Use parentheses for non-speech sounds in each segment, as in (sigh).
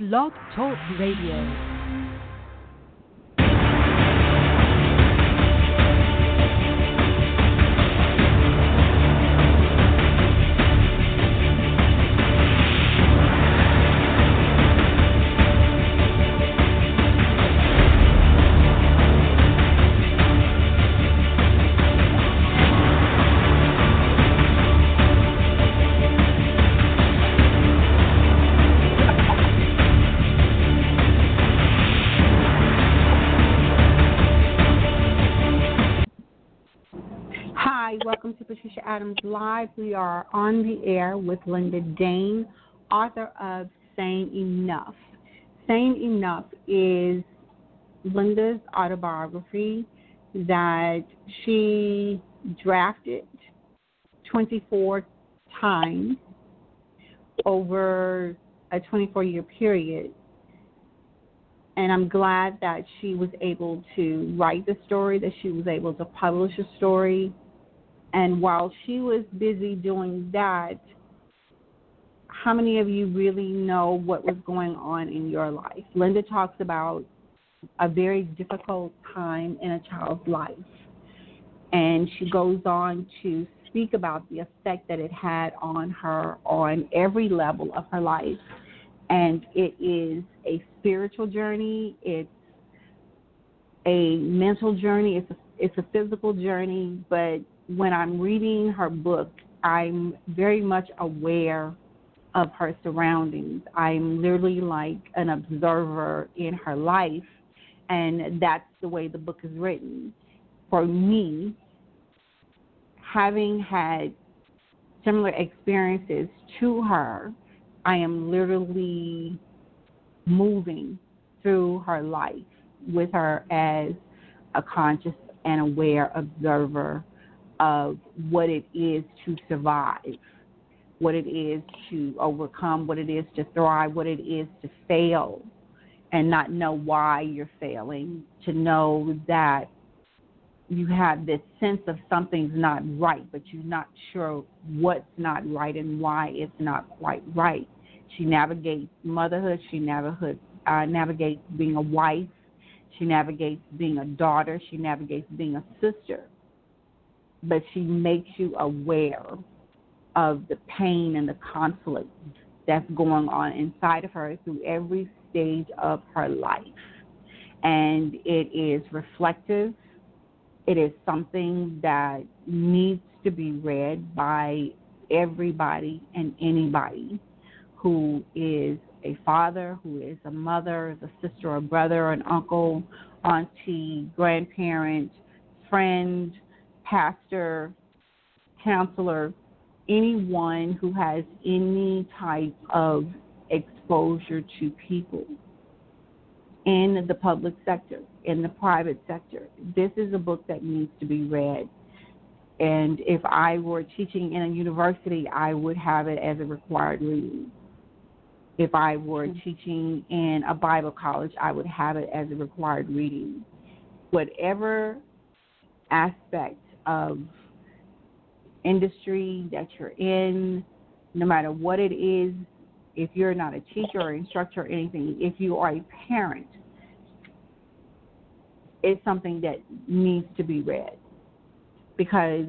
Blog Talk Radio. Adams Live. We are on the air with Linda Day, author of Sane Enough. Sane Enough is Linda's autobiography that she drafted 24 times over a 24 year period. And I'm glad that she was able to write the story, that she was able to publish a story, and while she was busy doing that, how many of you really know what was going on in your life? Linda talks about a very difficult time in a child's life. And she goes on to speak about the effect that it had on her on every level of her life. And it is a spiritual journey, it's a mental journey, it's a, it's a physical journey, but when I'm reading her book, I'm very much aware of her surroundings. I'm literally like an observer in her life, and that's the way the book is written. For me, having had similar experiences to her, I am literally moving through her life with her as a conscious and aware observer of what it is to survive, what it is to overcome, what it is to thrive, what it is to fail, and not know why you're failing, to know that you have this sense of something's not right, but you're not sure what's not right and why it's not quite right. She navigates motherhood, she navigates, uh, navigates being a wife, she navigates being a daughter, she navigates being a sister but she makes you aware of the pain and the conflict that's going on inside of her through every stage of her life. And it is reflective. It is something that needs to be read by everybody and anybody who is a father, who is a mother, a sister, a brother, an uncle, auntie, grandparent, friend, pastor, counselor, anyone who has any type of exposure to people in the public sector, in the private sector. This is a book that needs to be read. And if I were teaching in a university, I would have it as a required reading. If I were mm-hmm. teaching in a Bible college, I would have it as a required reading. Whatever aspect of industry that you're in, no matter what it is, if you're not a teacher or instructor or anything, if you are a parent, it's something that needs to be read. Because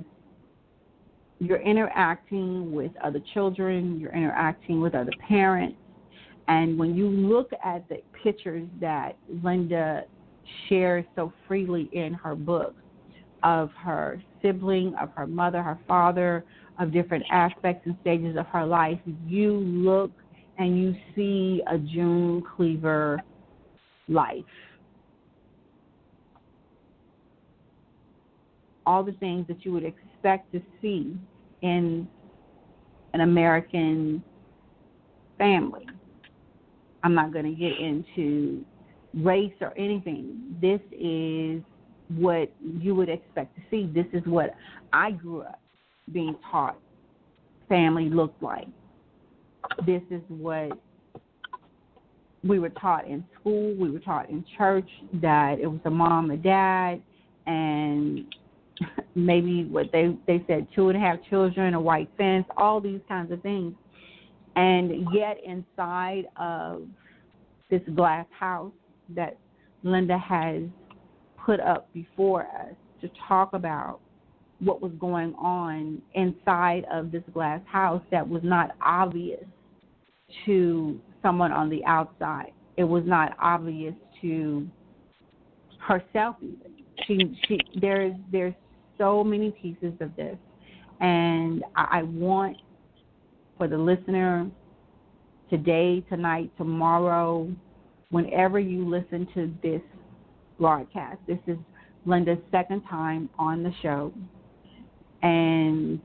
you're interacting with other children, you're interacting with other parents, and when you look at the pictures that Linda shares so freely in her book of her sibling, of her mother, her father, of different aspects and stages of her life, you look and you see a June Cleaver life. All the things that you would expect to see in an American family. I'm not going to get into race or anything. This is what you would expect to see. This is what I grew up being taught family looked like. This is what we were taught in school, we were taught in church that it was a mom, a dad, and (laughs) maybe what they they said two and a half children, a white fence, all these kinds of things. And yet inside of this glass house that Linda has put up before us to talk about what was going on inside of this glass house that was not obvious to someone on the outside. It was not obvious to herself even. She she there's there's so many pieces of this and I, I want for the listener today, tonight, tomorrow, whenever you listen to this broadcast. This is Linda's second time on the show, and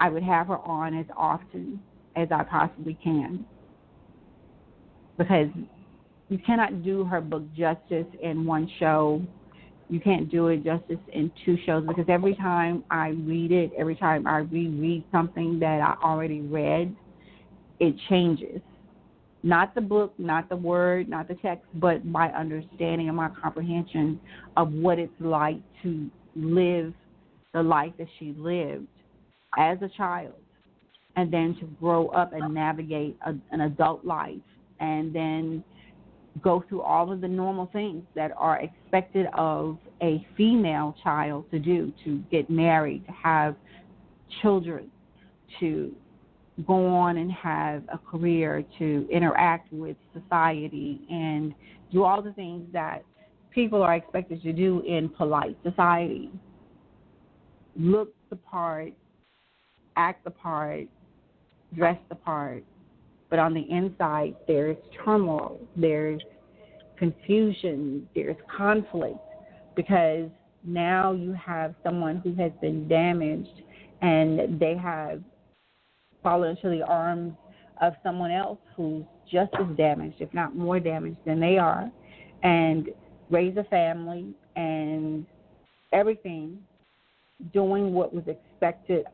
I would have her on as often as I possibly can because you cannot do her book justice in one show. You can't do it justice in two shows because every time I read it, every time I reread something that I already read, it changes. Not the book, not the word, not the text, but my understanding and my comprehension of what it's like to live the life that she lived as a child and then to grow up and navigate a, an adult life and then go through all of the normal things that are expected of a female child to do to get married, to have children, to go on and have a career, to interact with society, and do all the things that people are expected to do in polite society. Look the part, act the part, dress the part, but on the inside there's turmoil, there's confusion, there's conflict, because now you have someone who has been damaged and they have fall into the arms of someone else who's just as damaged, if not more damaged than they are, and raise a family and everything, doing what was expected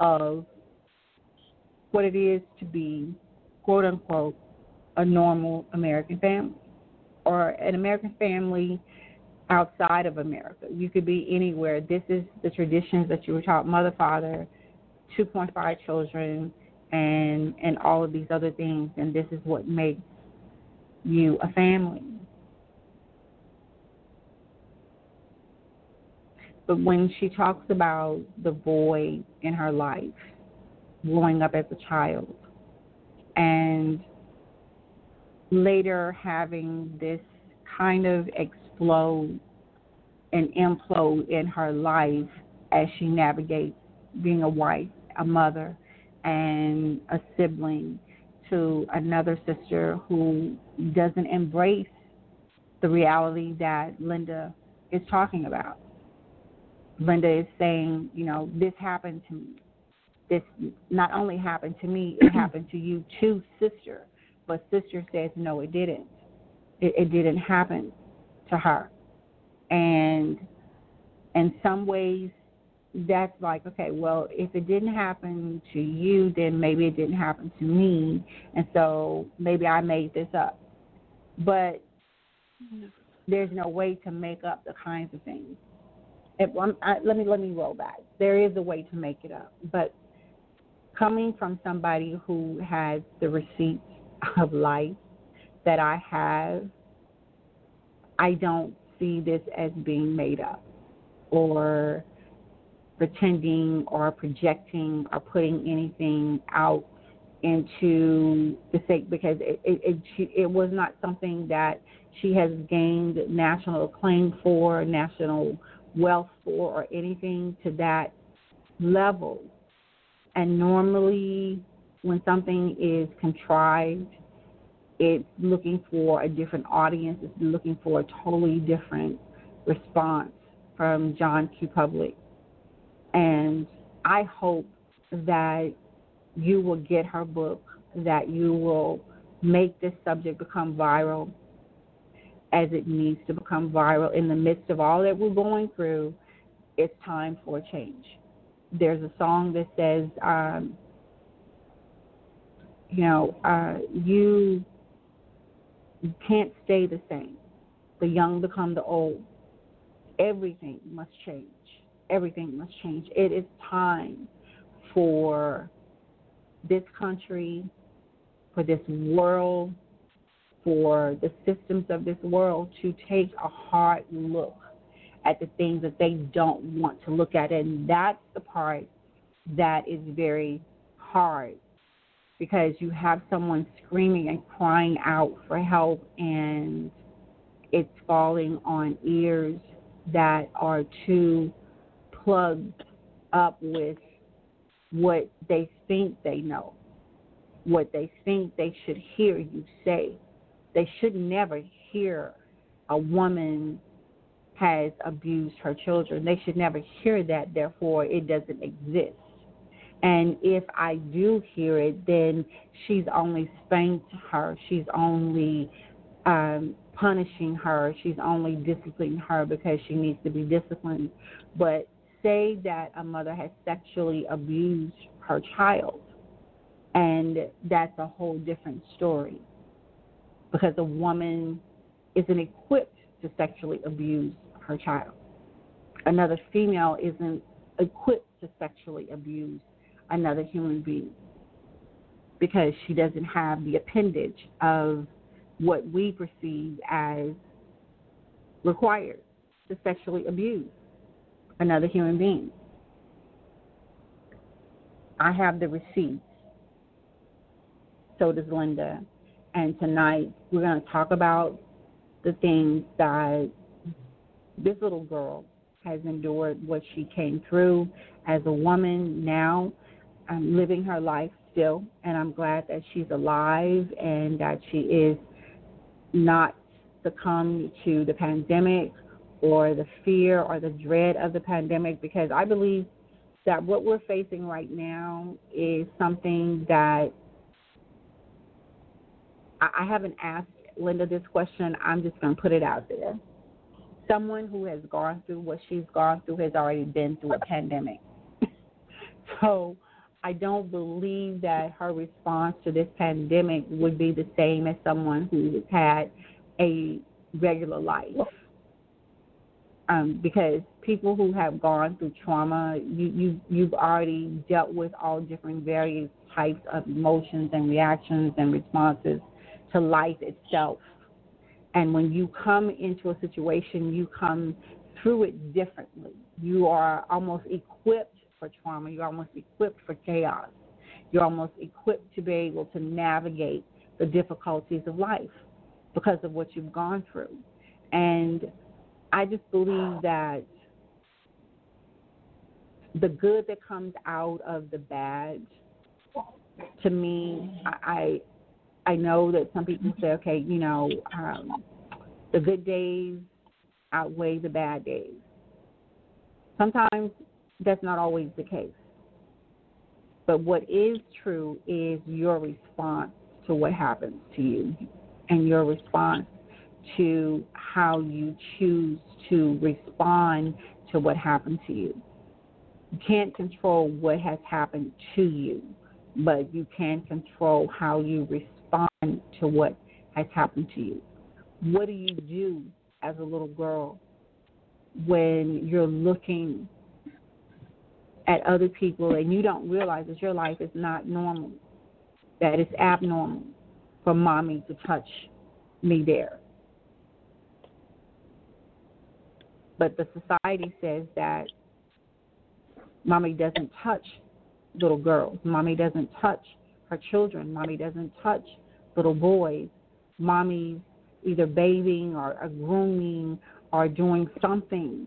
of what it is to be, quote unquote, a normal American family or an American family outside of America. You could be anywhere. This is the traditions that you were taught mother, father, 2.5 children and and all of these other things and this is what makes you a family. But when she talks about the void in her life growing up as a child and later having this kind of explode and implode in her life as she navigates being a wife a mother and a sibling to another sister who doesn't embrace the reality that Linda is talking about. Linda is saying, you know, this happened to me. This not only happened to me, it (clears throat) happened to you too, sister. But sister says, no, it didn't. It, it didn't happen to her. And in some ways, that's like, okay, well, if it didn't happen to you, then maybe it didn't happen to me, and so maybe I made this up. But there's no way to make up the kinds of things. If, I, let me let me roll back. There is a way to make it up, but coming from somebody who has the receipts of life that I have, I don't see this as being made up or pretending or projecting or putting anything out into the sake because it it, it, it was not something that she has gained national acclaim for, national wealth for, or anything to that level. And normally, when something is contrived, it's looking for a different audience. It's looking for a totally different response from John Q. Public and I hope that you will get her book, that you will make this subject become viral as it needs to become viral in the midst of all that we're going through. It's time for change. There's a song that says, um, you know, uh, you can't stay the same. The young become the old. Everything must change. Everything must change. It is time for this country, for this world, for the systems of this world to take a hard look at the things that they don't want to look at. And that's the part that is very hard because you have someone screaming and crying out for help and it's falling on ears that are too plugged up with what they think they know, what they think they should hear you say. They should never hear a woman has abused her children. They should never hear that, therefore, it doesn't exist. And if I do hear it, then she's only spanked her. She's only um, punishing her. She's only disciplining her because she needs to be disciplined. But say that a mother has sexually abused her child, and that's a whole different story. Because a woman isn't equipped to sexually abuse her child. Another female isn't equipped to sexually abuse another human being. Because she doesn't have the appendage of what we perceive as required to sexually abuse another human being. I have the receipts. So does Linda. And tonight we're going to talk about the things that this little girl has endured, what she came through as a woman now um, living her life still, and I'm glad that she's alive and that she is not succumbed to the pandemic or the fear or the dread of the pandemic because I believe that what we're facing right now is something that I haven't asked Linda this question. I'm just going to put it out there. Someone who has gone through what she's gone through has already been through a pandemic. (laughs) so I don't believe that her response to this pandemic would be the same as someone who has had a regular life. Um, because people who have gone through trauma, you, you you've already dealt with all different various types of emotions and reactions and responses to life itself. And when you come into a situation, you come through it differently. You are almost equipped for trauma. You're almost equipped for chaos. You're almost equipped to be able to navigate the difficulties of life because of what you've gone through. And I just believe that the good that comes out of the bad, to me, I I know that some people say, okay, you know, um, the good days outweigh the bad days. Sometimes that's not always the case. But what is true is your response to what happens to you and your response to how you choose to respond to what happened to you. You can't control what has happened to you, but you can control how you respond to what has happened to you. What do you do as a little girl when you're looking at other people and you don't realize that your life is not normal, that it's abnormal for mommy to touch me there. But the society says that mommy doesn't touch little girls, mommy doesn't touch her children, mommy doesn't touch little boys. Mommy's either bathing or, or grooming or doing something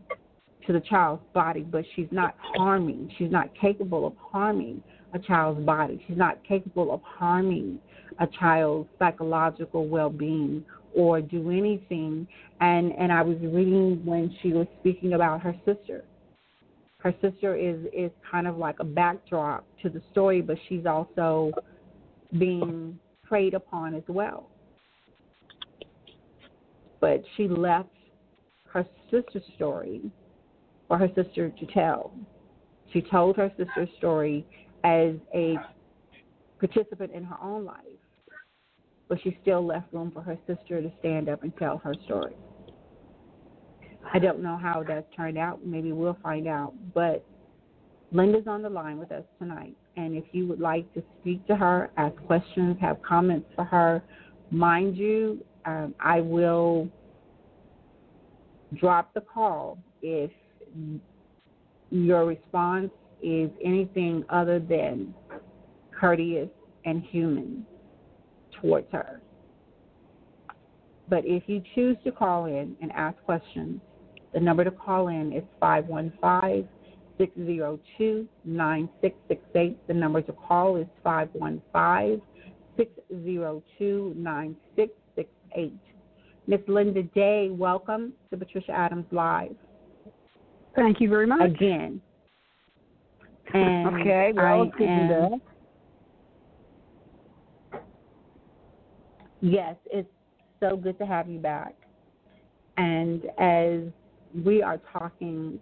to the child's body, but she's not harming. She's not capable of harming a child's body. She's not capable of harming a child's psychological well-being or do anything. And and I was reading when she was speaking about her sister. Her sister is is kind of like a backdrop to the story, but she's also being preyed upon as well. But she left her sister's story for her sister to tell. She told her sister's story as a participant in her own life, but she still left room for her sister to stand up and tell her story. I don't know how that's turned out. Maybe we'll find out. But Linda's on the line with us tonight. And if you would like to speak to her, ask questions, have comments for her, mind you, um, I will drop the call if your response is anything other than courteous and human towards her. But if you choose to call in and ask questions, the number to call in is 515 602 9668. The number to call is 515 602 9668. Miss Linda Day, welcome to Patricia Adams Live. Thank you very much. Again. And (laughs) okay, well, I am, Yes, it's so good to have you back. And as we are talking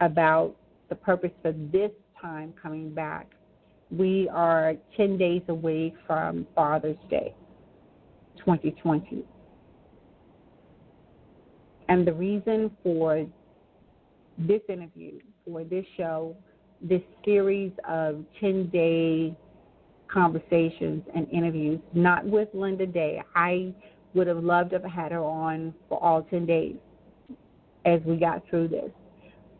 about the purpose for this time coming back, we are 10 days away from Father's Day 2020. And the reason for this interview, for this show, this series of 10 day conversations and interviews, not with Linda Day. I would have loved to have had her on for all 10 days as we got through this.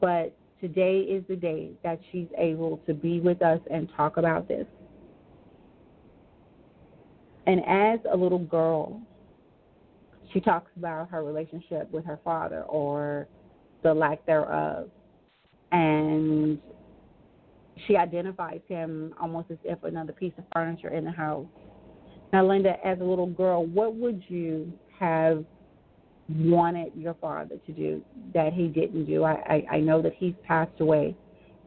But today is the day that she's able to be with us and talk about this. And as a little girl, she talks about her relationship with her father or the lack thereof. And she identifies him almost as if another piece of furniture in the house. Now, Linda, as a little girl, what would you have wanted your father to do that he didn't do? I, I, I know that he's passed away,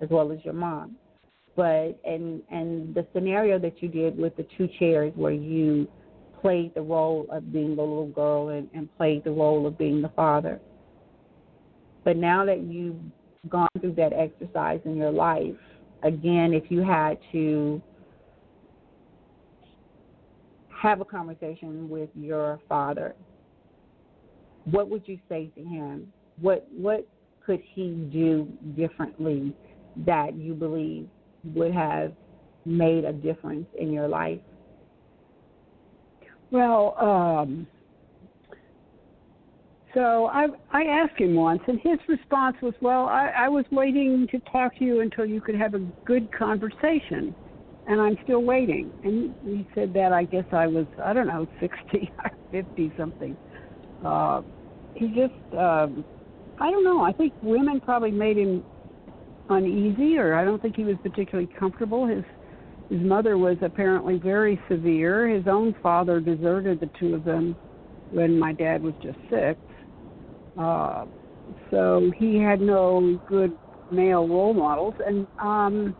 as well as your mom. But and and the scenario that you did with the two chairs, where you played the role of being the little girl and, and played the role of being the father. But now that you've gone through that exercise in your life, again, if you had to have a conversation with your father, what would you say to him? What what could he do differently that you believe would have made a difference in your life? Well, um, so I I asked him once, and his response was, "Well, I, I was waiting to talk to you until you could have a good conversation, and I'm still waiting." And he said that I guess I was I don't know (laughs) sixty or fifty something. Uh, he just um, I don't know. I think women probably made him uneasy, or I don't think he was particularly comfortable. His his mother was apparently very severe. His own father deserted the two of them when my dad was just six uh, so he had no good male role models, and um,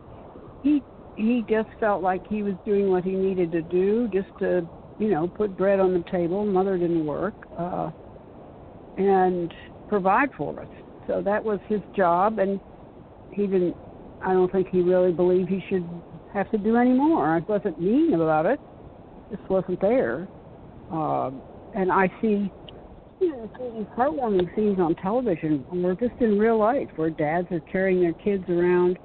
he he just felt like he was doing what he needed to do just to you know put bread on the table. Mother didn't work, uh, and provide for us. So that was his job, and he didn't. I don't think he really believed he should have to do any more. I wasn't mean about it; just wasn't there. Uh, and I see you know, heartwarming scenes on television or just in real life where dads are carrying their kids around.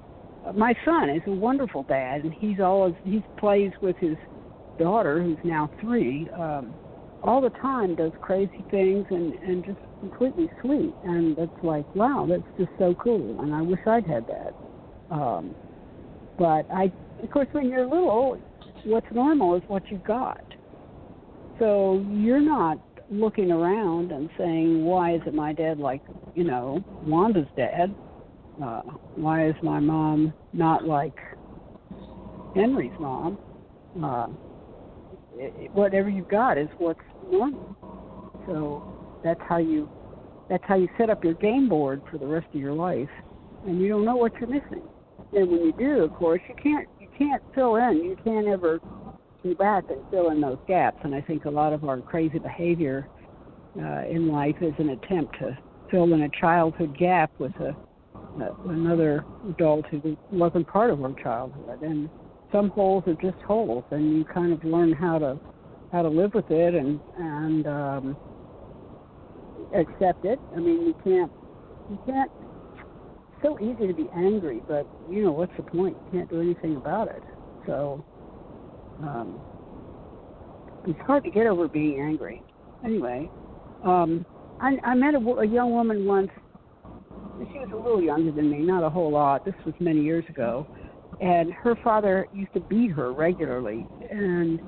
My son is a wonderful dad, and he's always he plays with his daughter, who's now three, um, all the time. Does crazy things and and just completely sweet, and it's like wow, that's just so cool, and I wish I'd had that. Um, but I, of course, when you're little, what's normal is what you've got. So you're not looking around and saying, why isn't my dad like, you know, Wanda's dad? Uh, why is my mom not like Henry's mom? Uh, it, whatever you've got is what's normal. So that's how you that's how you set up your game board for the rest of your life, and you don't know what you're missing. And when you do, of course, you can't you can't fill in. You can't ever back and fill in those gaps. And I think a lot of our crazy behavior uh, in life is an attempt to fill in a childhood gap with a, a another adult who wasn't part of our childhood. And some holes are just holes, and you kind of learn how to how to live with it and and um, accept it. I mean, you can't you can't. It's so easy to be angry, but you know what's the point? You can't do anything about it. So um, it's hard to get over being angry. Anyway, um, I, I met a, a young woman once. She was a little younger than me, not a whole lot. This was many years ago, and her father used to beat her regularly, and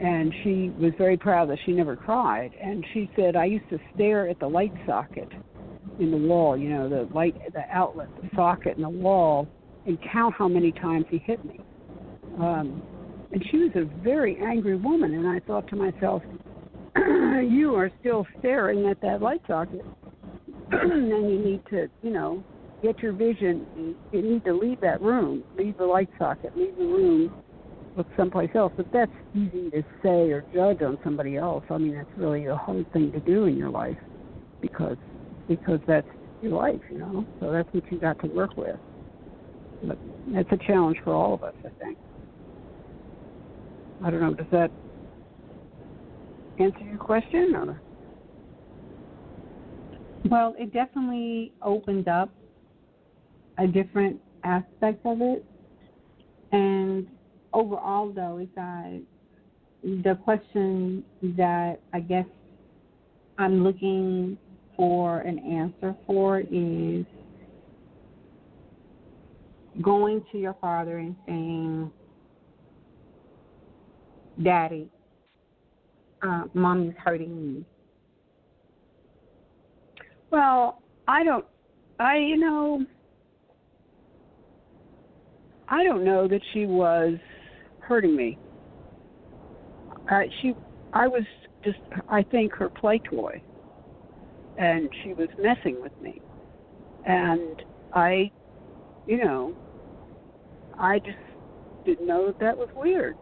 and she was very proud that she never cried. And she said, I used to stare at the light socket in the wall, you know, the light, the outlet, the socket in the wall, and count how many times he hit me. Um, and she was a very angry woman, and I thought to myself, (clears throat) you are still staring at that light socket, (clears throat) and you need to, you know, get your vision. You need to leave that room, leave the light socket, leave the room, look someplace else. But that's easy to say or judge on somebody else. I mean, that's really a hard thing to do in your life because because that's your life, you know. So that's what you got to work with. But that's a challenge for all of us, I think. I don't know. Does that answer your question? Or? Well, it definitely opened up a different aspect of it, and overall, though, is that the question that I guess I'm looking for an answer for is going to your father and saying, Daddy, uh, mommy's hurting me. Well, I don't, I, you know, I don't know that she was hurting me. Uh, she, I was just, I think, her play toy and she was messing with me. And I, you know, I just didn't know that that was weird.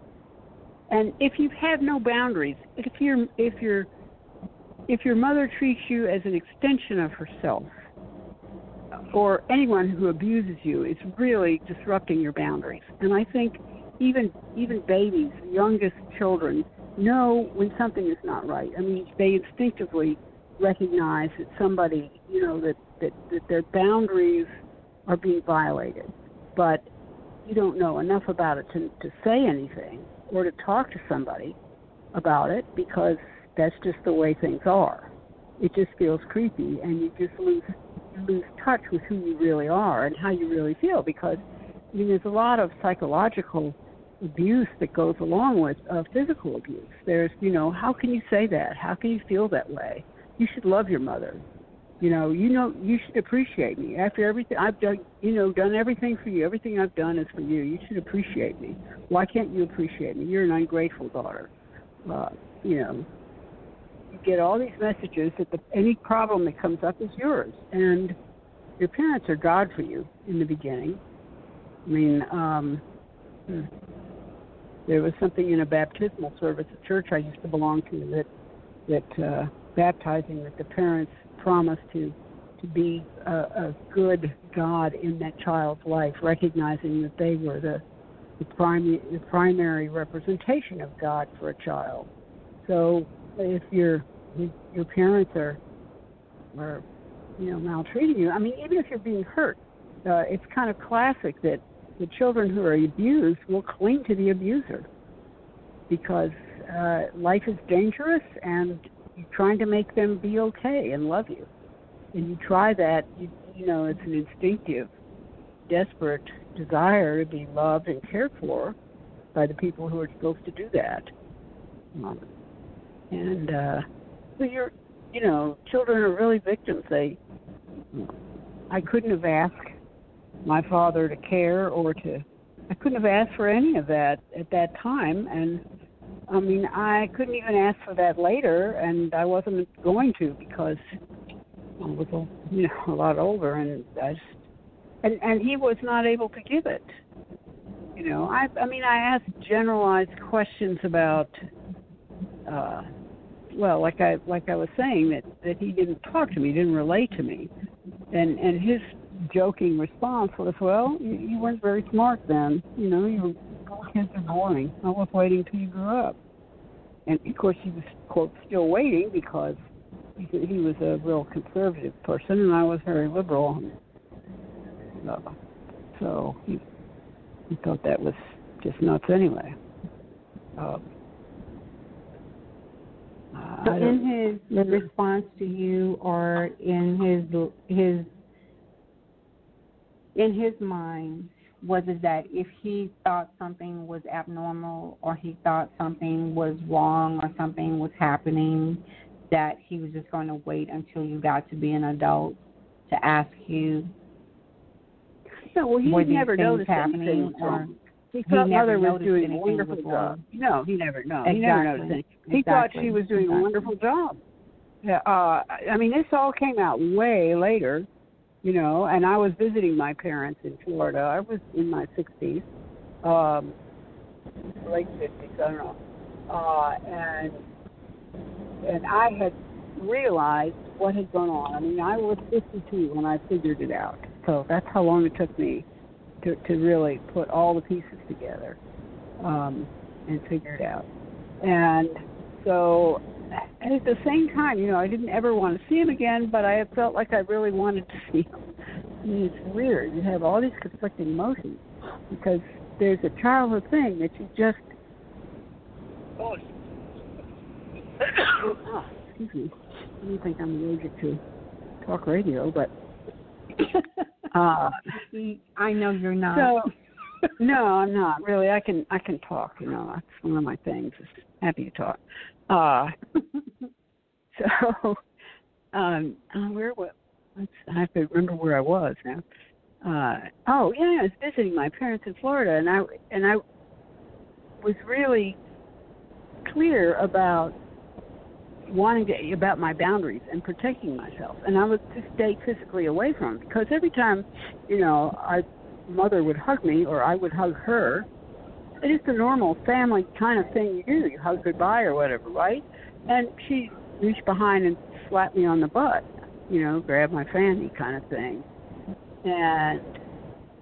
And if you have no boundaries, if your if your if your mother treats you as an extension of herself, or anyone who abuses you is really disrupting your boundaries. And I think even even babies, youngest children, know when something is not right. I mean, they instinctively recognize that somebody, you know, that, that, that their boundaries are being violated, but you don't know enough about it to, to say anything or to talk to somebody about it because that's just the way things are. It just feels creepy, and you just lose you lose touch with who you really are and how you really feel because I mean, there's a lot of psychological abuse that goes along with uh, physical abuse. There's, you know, how can you say that? How can you feel that way? you should love your mother. You know, you know, you should appreciate me. After everything I've done, you know, done everything for you. Everything I've done is for you. You should appreciate me. Why can't you appreciate me? You're an ungrateful daughter. Uh, you know, you get all these messages that the, any problem that comes up is yours, and your parents are God for you in the beginning. I mean, um, there was something in a baptismal service at church I used to belong to that that. Uh, baptizing that the parents promise to to be a, a good God in that child's life, recognizing that they were the the primary the primary representation of God for a child. So if your your parents are are you know maltreating you, I mean even if you're being hurt, uh, it's kind of classic that the children who are abused will cling to the abuser because uh, life is dangerous and you're trying to make them be okay and love you. And you try that, you, you know, it's an instinctive, desperate desire to be loved and cared for by the people who are supposed to do that. Um, and uh, so you're, you know, children are really victims. They, I couldn't have asked my father to care or to, I couldn't have asked for any of that at that time, and I mean, I couldn't even ask for that later, and I wasn't going to because I was, a, you know, a lot older, and I just, and and he was not able to give it. You know, I I mean, I asked generalized questions about, uh, well, like I like I was saying that that he didn't talk to me, didn't relate to me, and and his joking response was, well, you, you weren't very smart then, you know, you kids are boring. I was waiting till you grew up, and of course he was quote still waiting because he he was a real conservative person and I was very liberal. Uh, so he he thought that was just nuts anyway. Um, so in his response to you, or in his his in his mind, was is that if he thought something was abnormal, or he thought something was wrong, or something was happening, that he was just going to wait until you got to be an adult to ask you no, well, he never noticed happening, anything or he thought he mother was doing a anything wonderful job. No, he never. No, exactly. he never noticed anything. He exactly. thought she was doing exactly. a wonderful job. Yeah, uh, I mean, this all came out way later, you know. And I was visiting my parents in Florida. I was in my sixties, um, late fifties. I don't know. Uh, and and I had realized what had gone on. I mean, I was 52 when I figured it out. So that's how long it took me to to really put all the pieces together um, and figure it out. And so, and at the same time, you know, I didn't ever want to see him again, but I felt like I really wanted to see him. I mean, it's weird. You have all these conflicting emotions because there's a childhood thing that you just. Oh, (coughs) excuse me. I don't think I'm allergic to talk radio, but. (coughs) uh, I know you're not. so, no, I'm not really. I can I can talk. You know, that's one of my things. Is happy to talk. Uh, (laughs) so, um, uh, where was? I have to remember where I was now. Uh, oh yeah, I was visiting my parents in Florida, and I and I was really clear about wanting to about my boundaries and protecting myself and i would to stay physically away from it because every time you know our mother would hug me or i would hug her it is the normal family kind of thing you do. You hug goodbye or whatever right? And she reached behind and slapped me on the butt you know grab my fanny kind of thing. And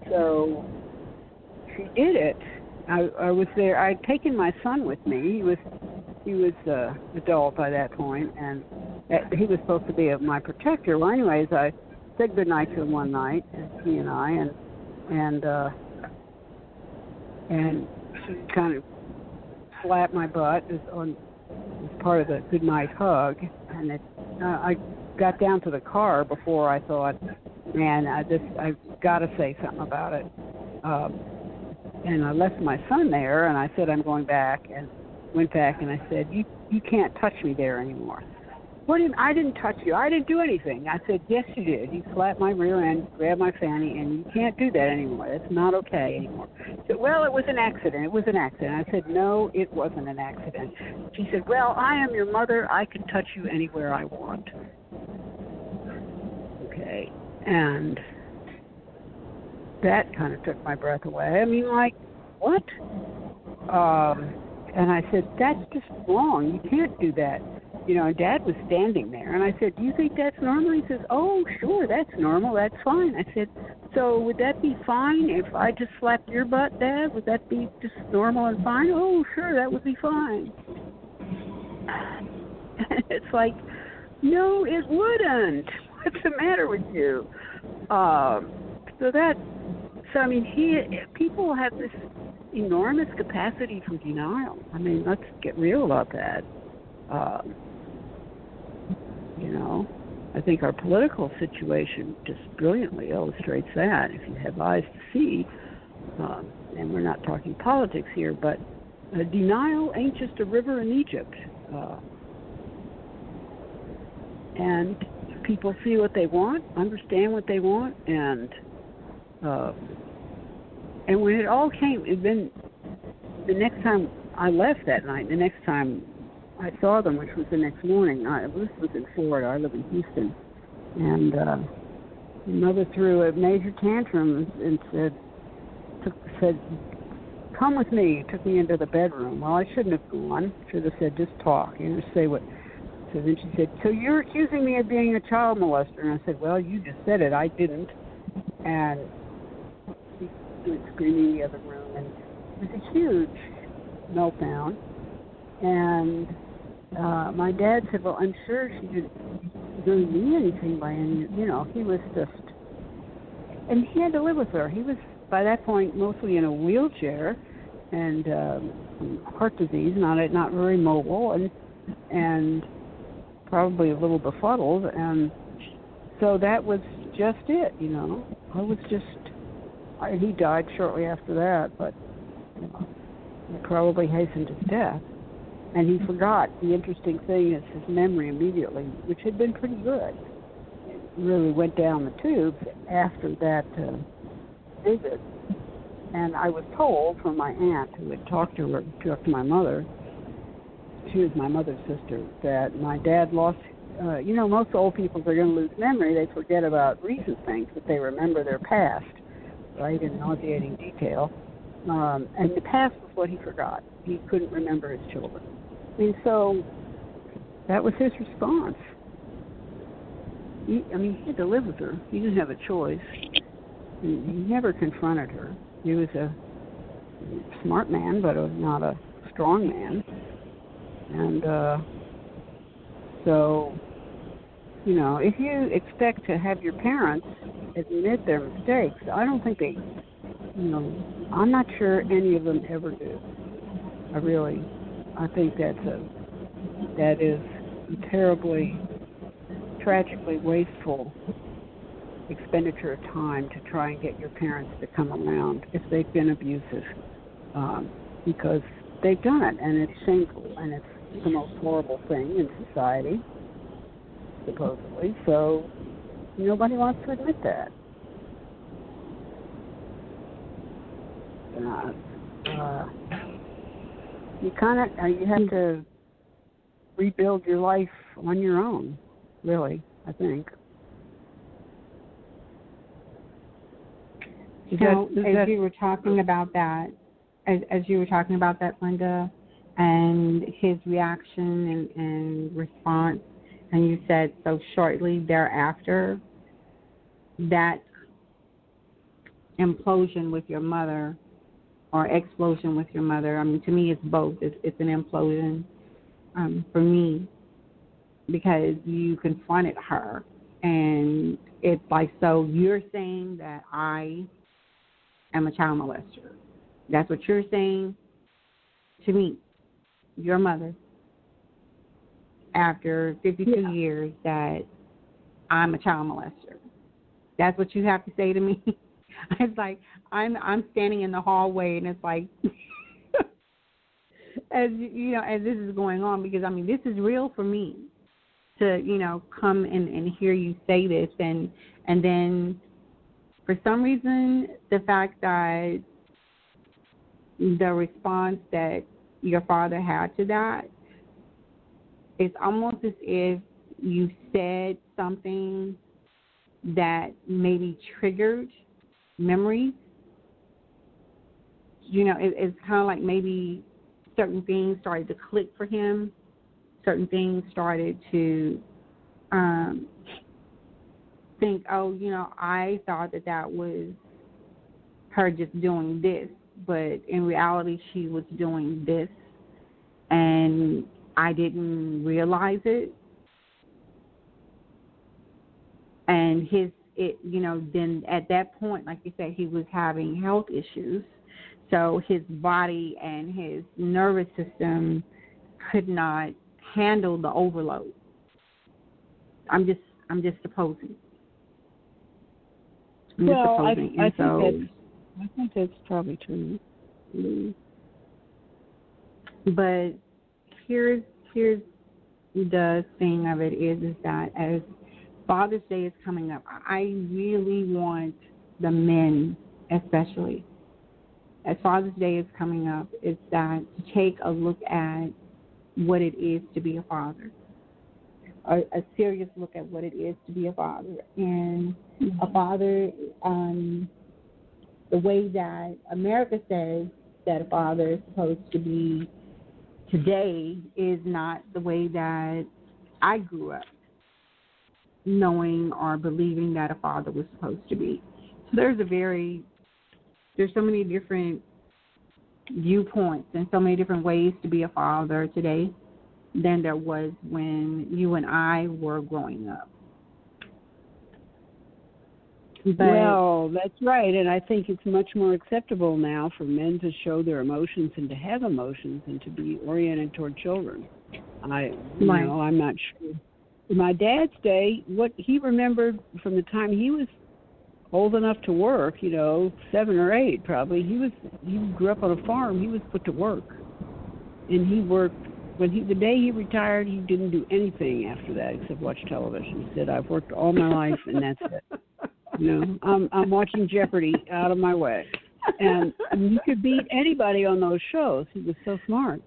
so she did it. I i was there. I'd taken my son with me. He was he was uh, adult by that point, and uh, he was supposed to be my protector. Well, anyways, I said goodnight to him one night, he and I, and and uh, and she kind of slapped my butt as on as part of the goodnight hug, and it, uh, I got down to the car before I thought, man, I just I've got to say something about it. Um, and I left my son there, and I said I'm going back, and went back and I said, "You you can't touch me there anymore." What did I didn't touch you? I didn't do anything. I said, "Yes, you did. You slapped my rear end, grabbed my fanny, and you can't do that anymore. That's not okay anymore." She said, "Well, it was an accident. It was an accident." I said, "No, it wasn't an accident." She said, "Well, I am your mother. I can touch you anywhere I want." Okay, and that kind of took my breath away. I mean, like, what? Um, and I said, that's just wrong. You can't do that. You know, and Dad was standing there, and I said, do you think that's normal? He says, oh, sure, that's normal. That's fine. I said, so would that be fine if I just slapped your butt, Dad? Would that be just normal and fine? Oh, sure, that would be fine. (laughs) it's like, no, it wouldn't. What's the matter with you? Um, so that, so I mean, he people have this enormous capacity for denial. I mean, let's get real about that. Uh, you know, I think our political situation just brilliantly illustrates that. If you have eyes to see, um, and we're not talking politics here, but uh, denial ain't just a river in Egypt. Uh, and people see what they want, understand what they want, and uh, and when it all came, then the next time I left that night, the next time I saw them, which was the next morning, I this was in Florida. I live in Houston, and uh, mother threw a major tantrum and said, took, said, come with me. Took me into the bedroom. Well, I shouldn't have gone. Should have said, just talk. You know, say what. So then she said, so you're accusing me of being a child molester? And I said, well, you just said it. I didn't. And she went screaming in the other room, and it was a huge meltdown. And uh, my dad said, well, I'm sure she didn't really mean anything by any, you know, he was just, and he had to live with her. He was by that point mostly in a wheelchair and um, heart disease, not not very mobile, and and probably a little befuddled, and so that was just it, you know. I was just, I, he died shortly after that, but you know, probably hastened his death and he forgot. The interesting thing is his memory immediately, which had been pretty good, really went down the tubes after that uh, visit. And I was told from my aunt, who had talked to her, talked to my mother, she was my mother's sister, that my dad lost. Uh, you know, most old people are going to lose memory. They forget about recent things, but they remember their past, right, in nauseating detail. Um, and the past was what he forgot. He couldn't remember his children. I mean, so that was his response. He, I mean, he had to live with her. He didn't have a choice. He, he never confronted her. He was a smart man, but a, not a strong man. And uh, so, you know, if you expect to have your parents admit their mistakes, I don't think they, you know, I'm not sure any of them ever do. I really I think that's a that is terribly, tragically wasteful expenditure of time to try and get your parents to come around if they've been abusive, um, because they've done it and it's shameful and it's the most horrible thing in society, supposedly. So nobody wants to admit that. Uh, uh, you kind of uh, you have to rebuild your life on your own, really. I think. So, as that, you were talking about that, as, as you were talking about that, Linda, and his reaction and, and response, and you said so shortly thereafter, that implosion with your mother or explosion with your mother. I mean, to me, it's both. It's, it's an implosion um, for me because you confronted her, and it's like, so you're saying that I am a child molester. That's what you're saying to me, your mother, after 52 yeah. years, that I'm a child molester. That's what you have to say to me. (laughs) (laughs) it's like I'm I'm standing in the hallway and it's like (laughs) as you know as this is going on because I mean this is real for me to you know come and and hear you say this. And and then for some reason the fact that the response that your father had to that it's almost as if you said something that maybe triggered memories. You know, it, it's kind of like maybe certain things started to click for him. Certain things started to um, think, oh, you know, I thought that that was her just doing this, but in reality, she was doing this, and I didn't realize it. And his it you know then at that point like you said he was having health issues. So his body and his nervous system could not handle the overload. I'm just i'm just supposing. I'm well i, I think so, that's i think that's probably true. But here's here's the thing of it is is that as Father's Day is coming up. I really want the men, especially, as Father's Day is coming up, is that to take a look at what it is to be a father, a, a serious look at what it is to be a father, and mm-hmm. a father, um, the way that America says that a father is supposed to be today is not the way that I grew up knowing or believing that a father was supposed to be. So there's a very there's so many different viewpoints and so many different ways to be a father today than there was when you and I were growing up. But, well, that's right, and I think it's much more acceptable now for men to show their emotions and to have emotions and to be oriented toward children. I, you right. know, I'm not sure. My dad's day, what he remembered from the time he was old enough to work, you know, seven or eight probably, he was he grew up on a farm. He was put to work, and he worked when he the day he retired, he didn't do anything after that except watch television. He said, "I've worked all my life, and that's it." (laughs) You know, I'm I'm watching Jeopardy out of my way, and, and he could beat anybody on those shows. He was so smart.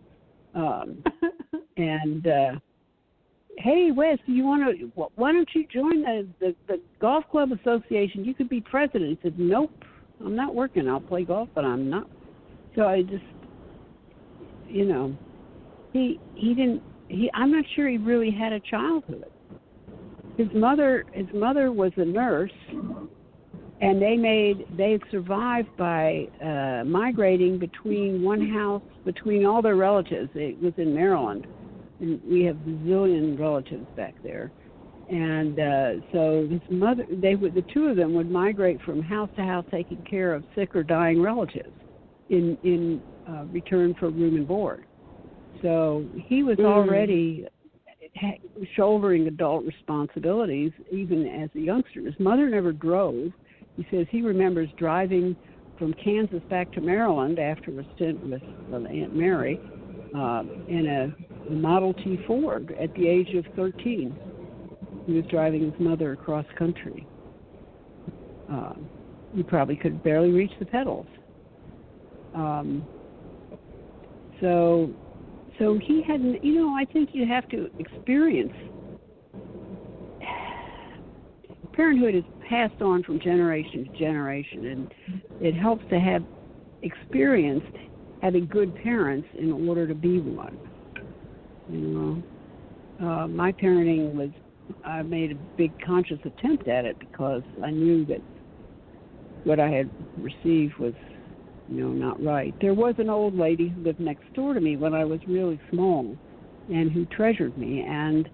Um, (laughs) and uh, hey, Wes, do you want to? Why don't you join the, the the golf club association? You could be president. He said, Nope, I'm not working. I'll play golf, but I'm not. So I just, you know, he he didn't. He I'm not sure he really had a childhood his mother his mother was a nurse and they made they survived by uh migrating between one house between all their relatives it was in maryland and we have a zillion relatives back there and uh so his mother they would the two of them would migrate from house to house taking care of sick or dying relatives in in uh, return for room and board so he was mm. already shouldering adult responsibilities even as a youngster. His mother never drove. He says he remembers driving from Kansas back to Maryland after a stint with Aunt Mary uh, in a Model T Ford at the age of 13. He was driving his mother across country. Uh, he probably could barely reach the pedals. Um, so so he hadn't, you know, I think you have to experience. (sighs) Parenthood is passed on from generation to generation, and it helps to have experienced having good parents in order to be one. You know, uh, my parenting was, I made a big conscious attempt at it because I knew that what I had received was you know, not right. There was an old lady who lived next door to me when I was really small and who treasured me. And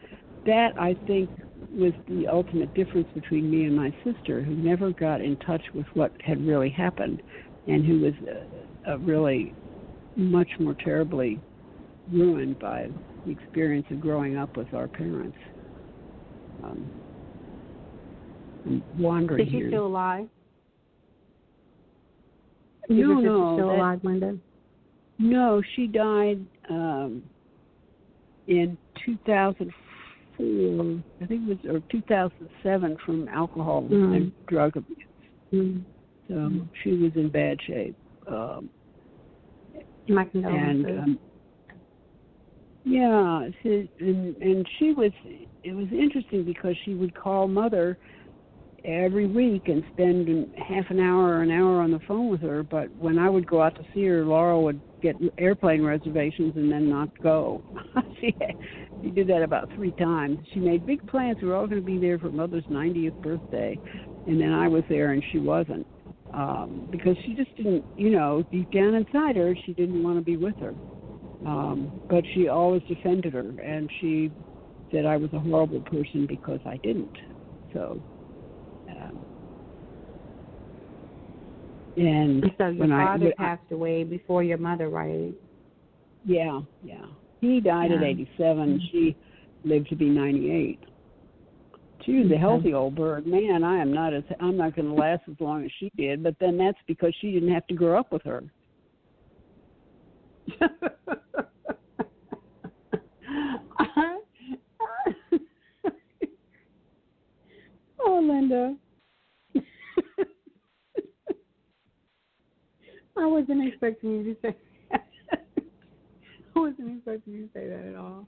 that, I think, was the ultimate difference between me and my sister, who never got in touch with what had really happened and who was uh, uh, really much more terribly ruined by the experience of growing up with our parents. Um, wandering Is she still alive? Is no, no, still that, alive, Linda? No, she died um, in 2004. I think it was or 2007 from alcohol mm. and drug abuse. Mm. So mm. she was in bad shape. Um, My condolences. And um, yeah, she, and and she was. It was interesting because she would call mother every week and spend half an hour or an hour on the phone with her. But when I would go out to see her, Laurel would get airplane reservations and then not go. (laughs) she she did that about three times. She made big plans. We were all going to be there for Mother's 90th birthday, and then I was there and she wasn't um, because she just didn't, you know, deep down inside her, she didn't want to be with her. Um, but she always defended her, and she said I was a horrible person because I didn't. So um, And so your father I, passed away before your mother, right? Yeah, yeah. He died yeah. at 87. She lived to be 98. She was a healthy old bird. Man, I am not as I'm not going to last as long as she did. But then that's because she didn't have to grow up with her. (laughs) oh, Linda. (laughs) I wasn't expecting you to say that. (laughs) I wasn't expecting you to say that at all.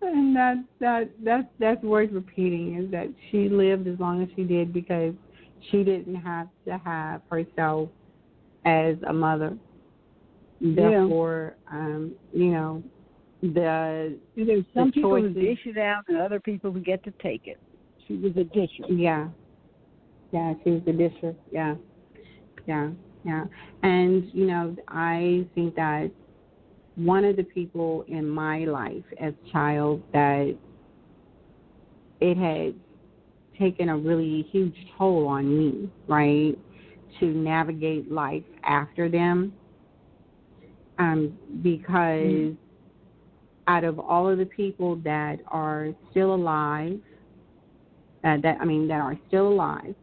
And that that that's that's worth repeating is that she lived as long as she did because she didn't have to have herself as a mother. Therefore, yeah. um, you know, the there's some the people choices, who dish it out and other people who get to take it. She was a disher. Yeah. Yeah, she was a disher. Yeah. Yeah. Yeah. And, you know, I think that one of the people in my life as a child that it had taken a really huge toll on me, right? To navigate life after them. Um, because mm-hmm. out of all of the people that are still alive, uh, that I mean that are still alive,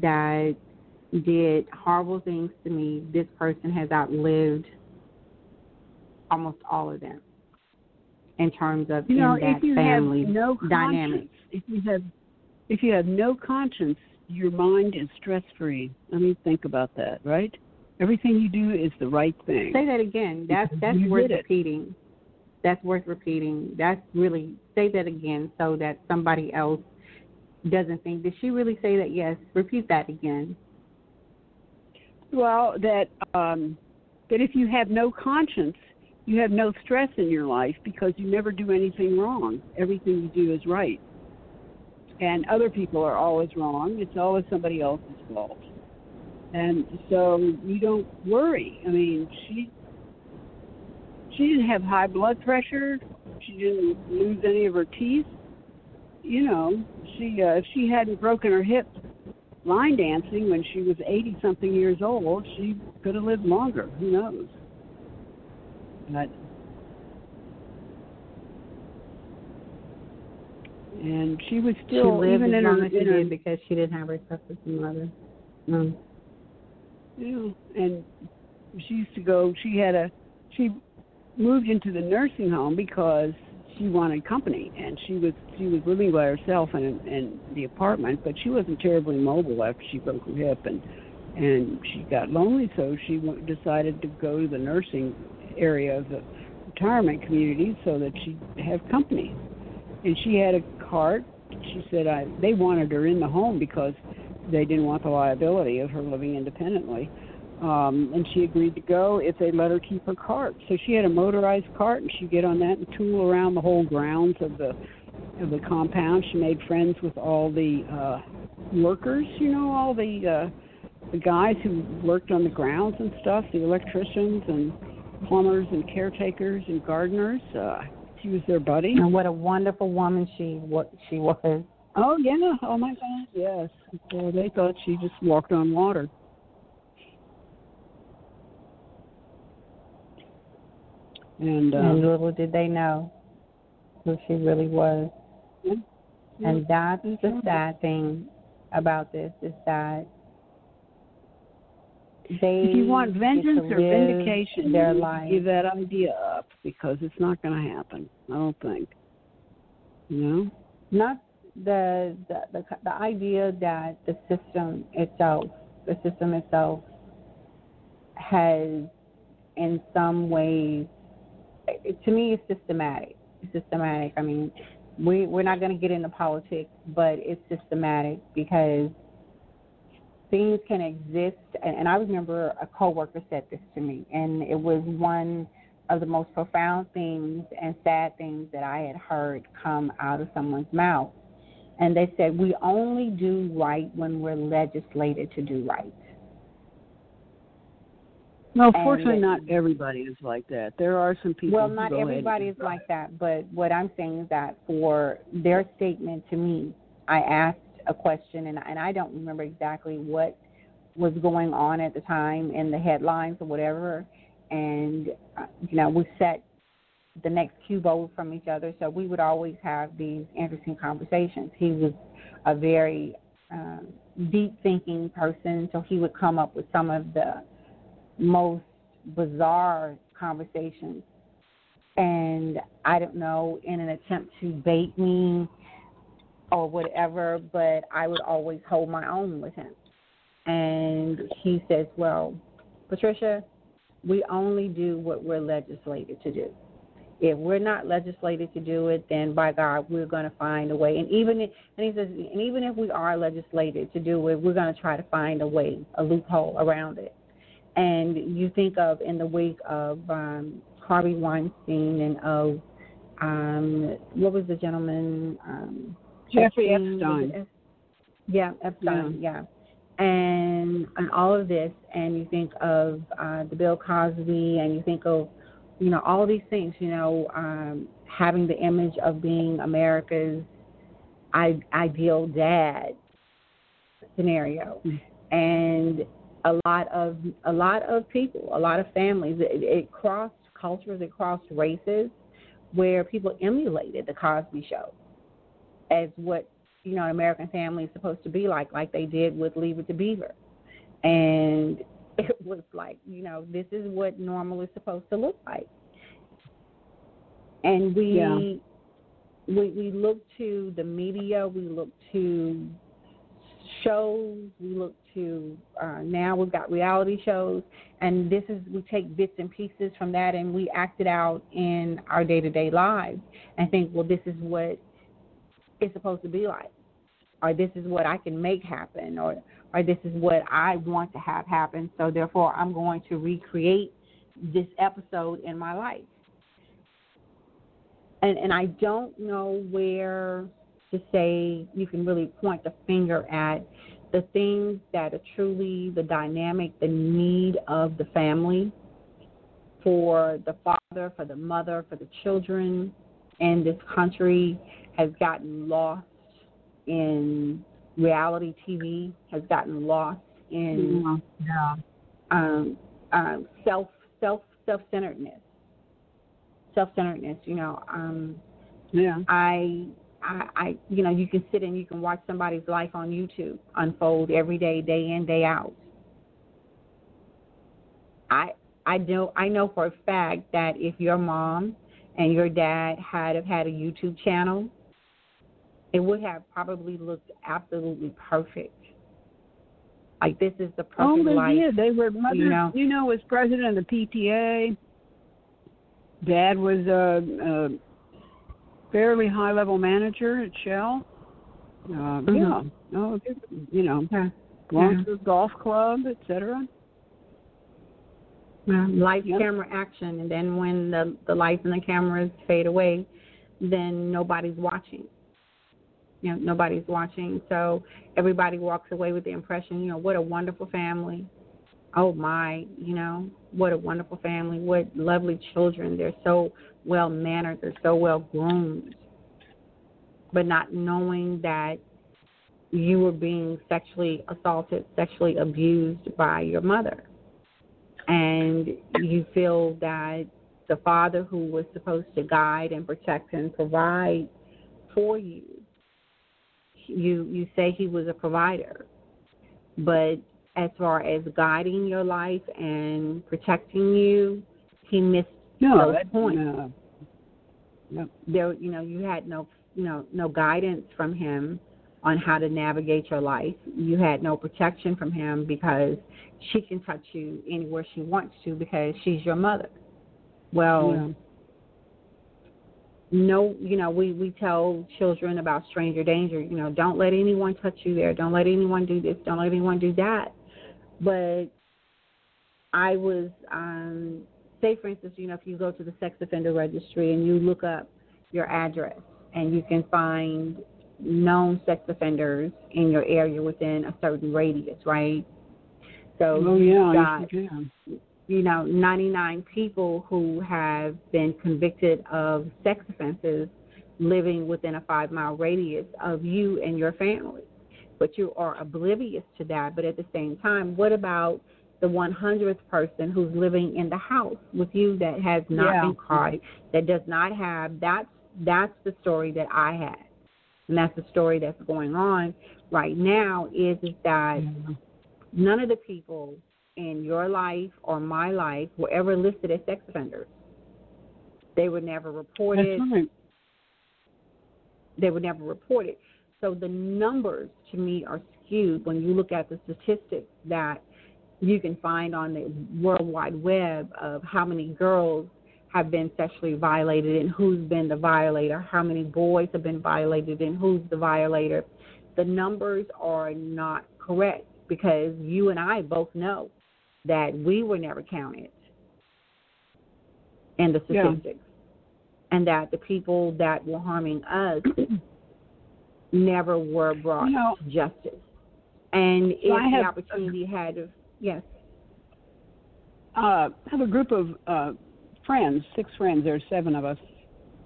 that did horrible things to me, this person has outlived almost all of them in terms of you know, in that family no dynamic. If you have if you have no conscience, your mind is stress free. I mean, think about that, right? Everything you do is the right thing. Say that again. That's that's you worth repeating. That's worth repeating. That's really say that again so that somebody else doesn't think. Did she really say that? Yes. Repeat that again. Well, that um, that if you have no conscience, you have no stress in your life because you never do anything wrong. Everything you do is right. And other people are always wrong. It's always somebody else's fault. And so you don't worry. I mean, she she didn't have high blood pressure. She didn't lose any of her teeth. You know, she uh, if she hadn't broken her hip line dancing when she was 80 something years old, she could have lived longer. Who knows? But and she was still she lived even in her, she did because she didn't have her substitute mother. No. Yeah, and she used to go. She had a she moved into the nursing home because she wanted company, and she was she was living by herself in in the apartment, but she wasn't terribly mobile after she broke her hip, and and she got lonely, so she decided to go to the nursing area of the retirement community so that she'd have company. And she had a cart. She said I they wanted her in the home because they didn't want the liability of her living independently um, and she agreed to go if they let her keep her cart. So she had a motorized cart, and she'd get on that and tool around the whole grounds of the of the compound. She made friends with all the uh, workers, you know, all the uh, the guys who worked on the grounds and stuff, the electricians and plumbers and caretakers and gardeners. Uh, she was their buddy. And what a wonderful woman she what she was. Oh yeah! Oh my God! Yes. So they thought she just walked on water. And, uh, and little did they know who she really was. Yeah. And that's the sad thing about this is that they if you want vengeance or vindication, their life. give that idea up because it's not going to happen. I don't think. You know, not the, the the the idea that the system itself, the system itself, has in some ways to me, it's systematic. It's systematic. I mean, we we're not going to get into politics, but it's systematic because things can exist. And, and I remember a coworker said this to me, and it was one of the most profound things and sad things that I had heard come out of someone's mouth. And they said, We only do right when we're legislated to do right. No, fortunately, not everybody is like that. There are some people. Well, not everybody is like that, but what I'm saying is that for their statement to me, I asked a question, and and I don't remember exactly what was going on at the time in the headlines or whatever, and uh, you know we set the next cube over from each other, so we would always have these interesting conversations. He was a very um, deep thinking person, so he would come up with some of the most bizarre conversations. And I don't know, in an attempt to bait me or whatever, but I would always hold my own with him. And he says, Well, Patricia, we only do what we're legislated to do. If we're not legislated to do it, then by God, we're going to find a way. And even if, and he says, and even if we are legislated to do it, we're going to try to find a way, a loophole around it. and you think of in the wake of um, Harvey Weinstein and of um, what was the gentleman? Um, Jeffrey Epstein. Yeah, Epstein. Yeah. yeah. And and all of this, and you think of uh, the Bill Cosby, and you think of you know all these things. You know, um, having the image of being America's I- ideal dad scenario, mm-hmm. and a lot of a lot of people, a lot of families. It, it crossed cultures, it crossed races, where people emulated the Cosby Show as what you know an American family is supposed to be like, like they did with Leave It to Beaver, and (laughs) it was like you know this is what normal is supposed to look like, and we. Yeah. We we look to the media, we look to shows, we look to uh, now we've got reality shows, and this is we take bits and pieces from that and we act it out in our day to day lives and think, well, this is what it's supposed to be like, or this is what I can make happen, or or this is what I want to have happen. So therefore, I'm going to recreate this episode in my life. And and I don't know where to say you can really point the finger at the things that are truly the dynamic, the need of the family for the father, for the mother, for the children in this country has gotten lost in reality TV, has gotten lost in yeah. um, um, self self self centeredness. Self centeredness, you know. Um, yeah. I I, I you know you can sit and you can watch somebody's life on YouTube unfold every day, day in, day out. I I know I know for a fact that if your mom and your dad had have had a YouTube channel, it would have probably looked absolutely perfect. Like this is the perfect oh, they life. Did. They were mother, you know, you know, was president of the PTA. Dad was a, a fairly high level manager at Shell. Uh, mm-hmm. Yeah, no, you know, yeah. going yeah. to the golf club, etc. Yeah, lights, yep. camera, action, and then when the the lights and the cameras fade away, then nobody's watching. You know, nobody's watching, so everybody walks away with the impression, you know, what a wonderful family. Oh my, you know, what a wonderful family. What lovely children. They're so well mannered, they're so well groomed, but not knowing that you were being sexually assaulted, sexually abused by your mother. And you feel that the father who was supposed to guide and protect and provide for you, you you say he was a provider. But as far as guiding your life and protecting you, he missed no, those points. No. no. There, you know, you had no, you know, no guidance from him on how to navigate your life. You had no protection from him because she can touch you anywhere she wants to because she's your mother. Well, yeah. No, you know, we we tell children about stranger danger. You know, don't let anyone touch you there. Don't let anyone do this. Don't let anyone do that. But I was um say, for instance, you know, if you go to the sex offender registry and you look up your address and you can find known sex offenders in your area within a certain radius, right? So oh, yeah, got, you know, 99 people who have been convicted of sex offenses living within a five mile radius of you and your family. But you are oblivious to that. But at the same time, what about the 100th person who's living in the house with you that has not yeah. been caught, that does not have that's that's the story that I had, and that's the story that's going on right now. Is is that none of the people in your life or my life were ever listed as sex offenders. They were never reported. Right. They were never reported. So the numbers to me are skewed when you look at the statistics that you can find on the World Wide Web of how many girls have been sexually violated and who's been the violator, how many boys have been violated and who's the violator. The numbers are not correct because you and I both know that we were never counted in the statistics, yeah. and that the people that were harming us (clears throat) never were brought you know, to justice. And if I the opportunity had, to, yes. Uh, I have a group of uh, friends, six friends. There are seven of us,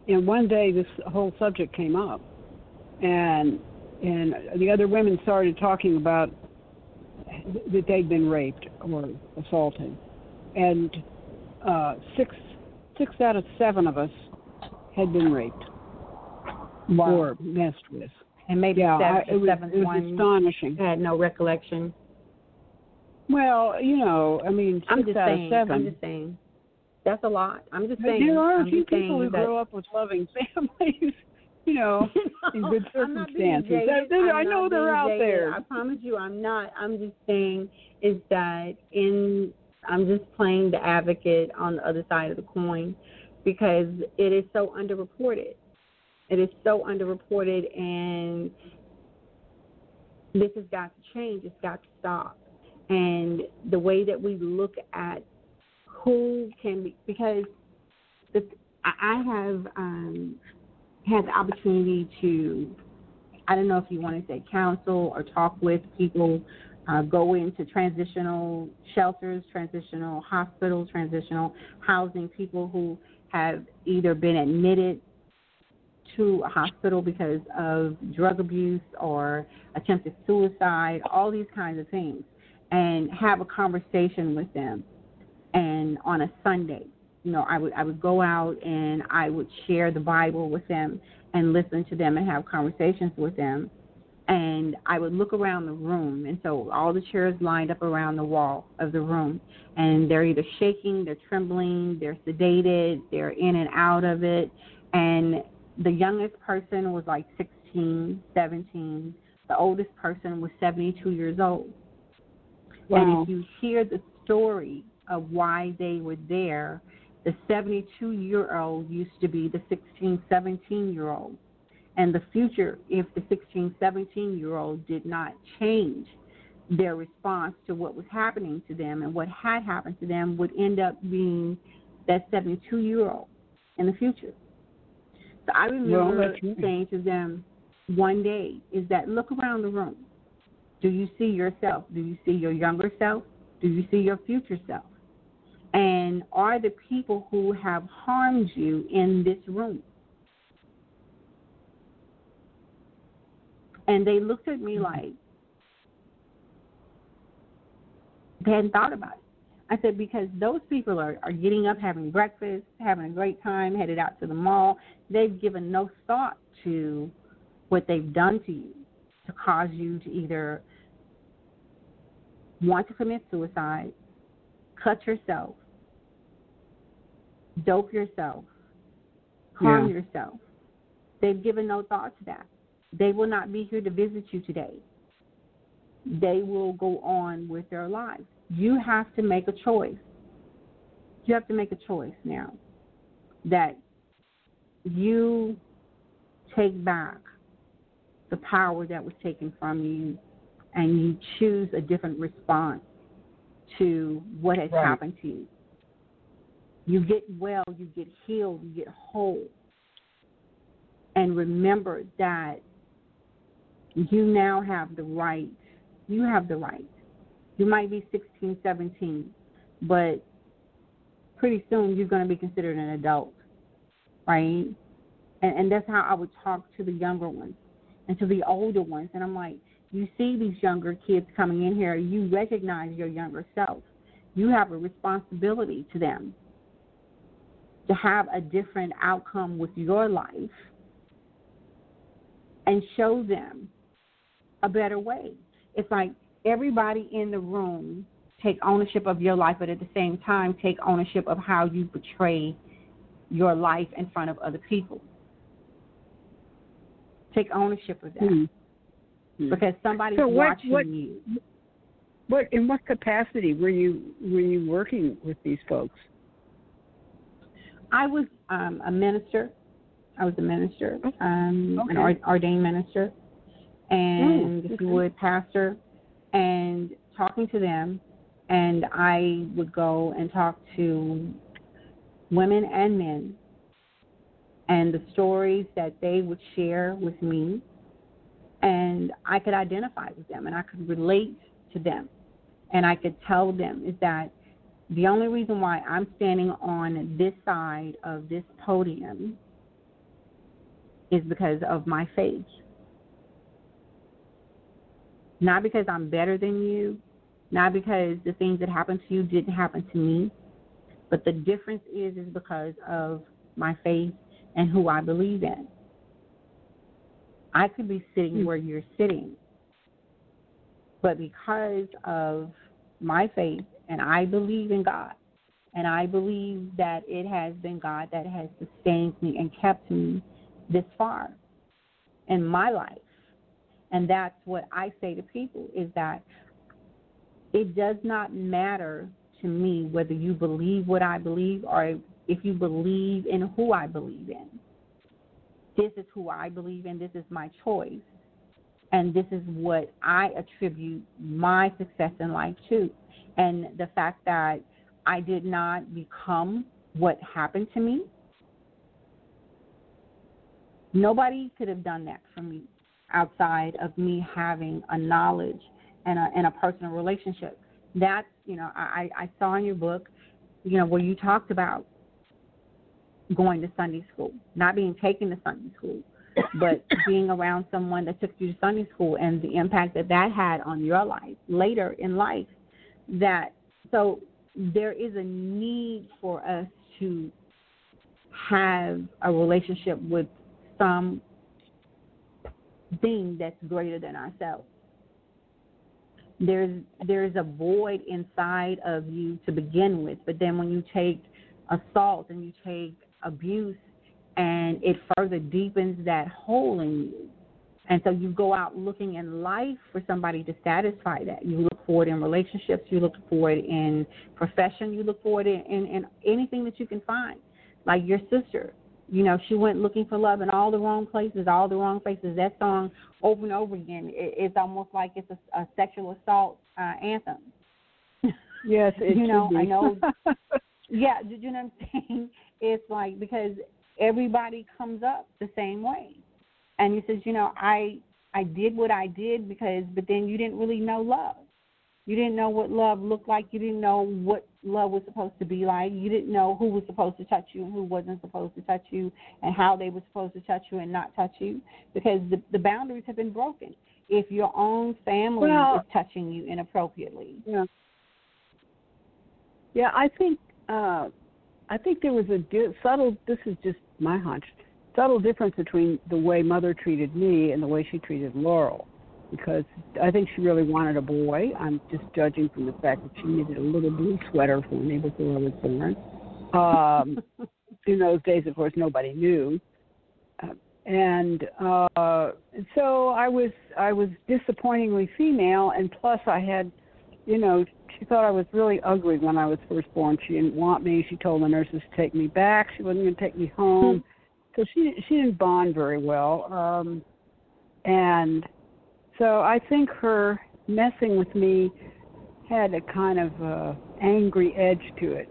and one day this whole subject came up, and and the other women started talking about that they'd been raped or assaulted, and uh, six six out of seven of us had been raped wow. or messed with. And maybe yeah, seven, I, it was, seventh it was one astonishing. had no recollection. Well, you know, I mean, I'm six just out saying. of seven. I'm just saying. That's a lot. I'm just saying. There are I'm a few people who grow up with loving (laughs) families, you know, (laughs) in good I'm not being circumstances. jaded. They're- I'm I know they're out jaded. there. I promise you, I'm not. I'm just saying is that in. I'm just playing the advocate on the other side of the coin because it is so underreported. It is so underreported, and this has got to change. It's got to stop. And the way that we look at who can be, because the, I have um, had the opportunity to, I don't know if you want to say counsel or talk with people, uh, go into transitional shelters, transitional hospitals, transitional housing, people who have either been admitted to a hospital because of drug abuse or attempted suicide, all these kinds of things, and have a conversation with them. And on a Sunday, you know, I would I would go out and I would share the Bible with them and listen to them and have conversations with them. And I would look around the room, and so all the chairs lined up around the wall of the room, and they're either shaking, they're trembling, they're sedated, they're in and out of it, and the youngest person was like 16, 17. The oldest person was 72 years old. Wow. And if you hear the story of why they were there, the 72 year old used to be the 16, 17 year old. And the future, if the 16, 17 year old did not change their response to what was happening to them and what had happened to them, would end up being that 72 year old in the future. So I remember right. saying to them one day is that look around the room. Do you see yourself? Do you see your younger self? Do you see your future self? And are the people who have harmed you in this room? And they looked at me mm-hmm. like they hadn't thought about it. I said, because those people are, are getting up, having breakfast, having a great time, headed out to the mall. They've given no thought to what they've done to you to cause you to either want to commit suicide, cut yourself, dope yourself, harm Yeah. yourself. They've given no thought to that. They will not be here to visit you today. They will go on with their lives. You have to make a choice. You have to make a choice now that you take back the power that was taken from you and you choose a different response to what has Right. happened to you. You get well, you get healed, you get whole. And remember that you now have the right. You have the right. You might be 16, 17, but pretty soon you're going to be considered an adult, right? And, and that's how I would talk to the younger ones and to the older ones. And I'm like, you see these younger kids coming in here, you recognize your younger self. You have a responsibility to them to have a different outcome with your life and show them a better way. It's like everybody in the room take ownership of your life, but at the same time take ownership of how you portray your life in front of other people. Take ownership of that Mm-hmm. because somebody's So what- watching what- you. What in what capacity were you were you working with these folks? I was um, a minister. I was a minister, um, an Okay. ord- ordained minister, and Mm, if okay. you would, pastor, and talking to them and I would go and talk to women and men and the stories that they would share with me and I could identify with them and I could relate to them and I could tell them is that the only reason why I'm standing on this side of this podium is because of my faith. Not because I'm better than you, not because the things that happened to you didn't happen to me, but the difference is is because of my faith and who I believe in. I could be sitting hmm. where you're sitting, but because of my faith and I believe in God, and I believe that it has been God that has sustained me and kept me this far in my life. And that's what I say to people is that it does not matter to me whether you believe what I believe or if you believe in who I believe in. This is who I believe in, this is my choice. And this is what I attribute my success in life to. And the fact that I did not become what happened to me, nobody could have done that for me outside of me having a knowledge and a, and a personal relationship. That's, you know, I, I saw in your book, you know, where you talked about going to Sunday school, not being taken to Sunday school, but being around someone that took you to Sunday school and the impact that that had on your life later in life. That so there is a need for us to have a relationship with some thing that's greater than ourselves. There's there's a void inside of you to begin with, but then when you take assault and you take abuse and it further deepens that hole in you. And so you go out looking in life for somebody to satisfy that. You look for it in relationships, you look for it in profession, you look for it in, in, in anything that you can find. Like your sister, you know, she went looking for love in all the wrong places, all the wrong places. That song over and over again, it, it's almost like it's a, a sexual assault uh, anthem. Yes, (laughs) you know, I know. (laughs) yeah, do you know what I'm saying? (laughs) It's like because everybody comes up the same way. And he says, you know, I I did what I did because but then you didn't really know love. You didn't know what love looked like. You didn't know what love was supposed to be like. You didn't know who was supposed to touch you and who wasn't supposed to touch you and how they were supposed to touch you and not touch you because the, the boundaries have been broken. If your own family well, is touching you inappropriately. Yeah. Yeah, I think uh I think there was a di- subtle. This is just my hunch. Subtle difference between the way mother treated me and the way she treated Laurel, because I think she really wanted a boy. I'm just judging from the fact that she needed a little blue sweater for me before I was born. Um, (laughs) in those days, of course, nobody knew, uh, and uh, so I was I was disappointingly female, and plus I had, you know, she thought I was really ugly when I was first born. She didn't want me. She told the nurses to take me back. She wasn't going to take me home. so she she didn't bond very well. Um and so I think her messing with me had a kind of uh, angry edge to it.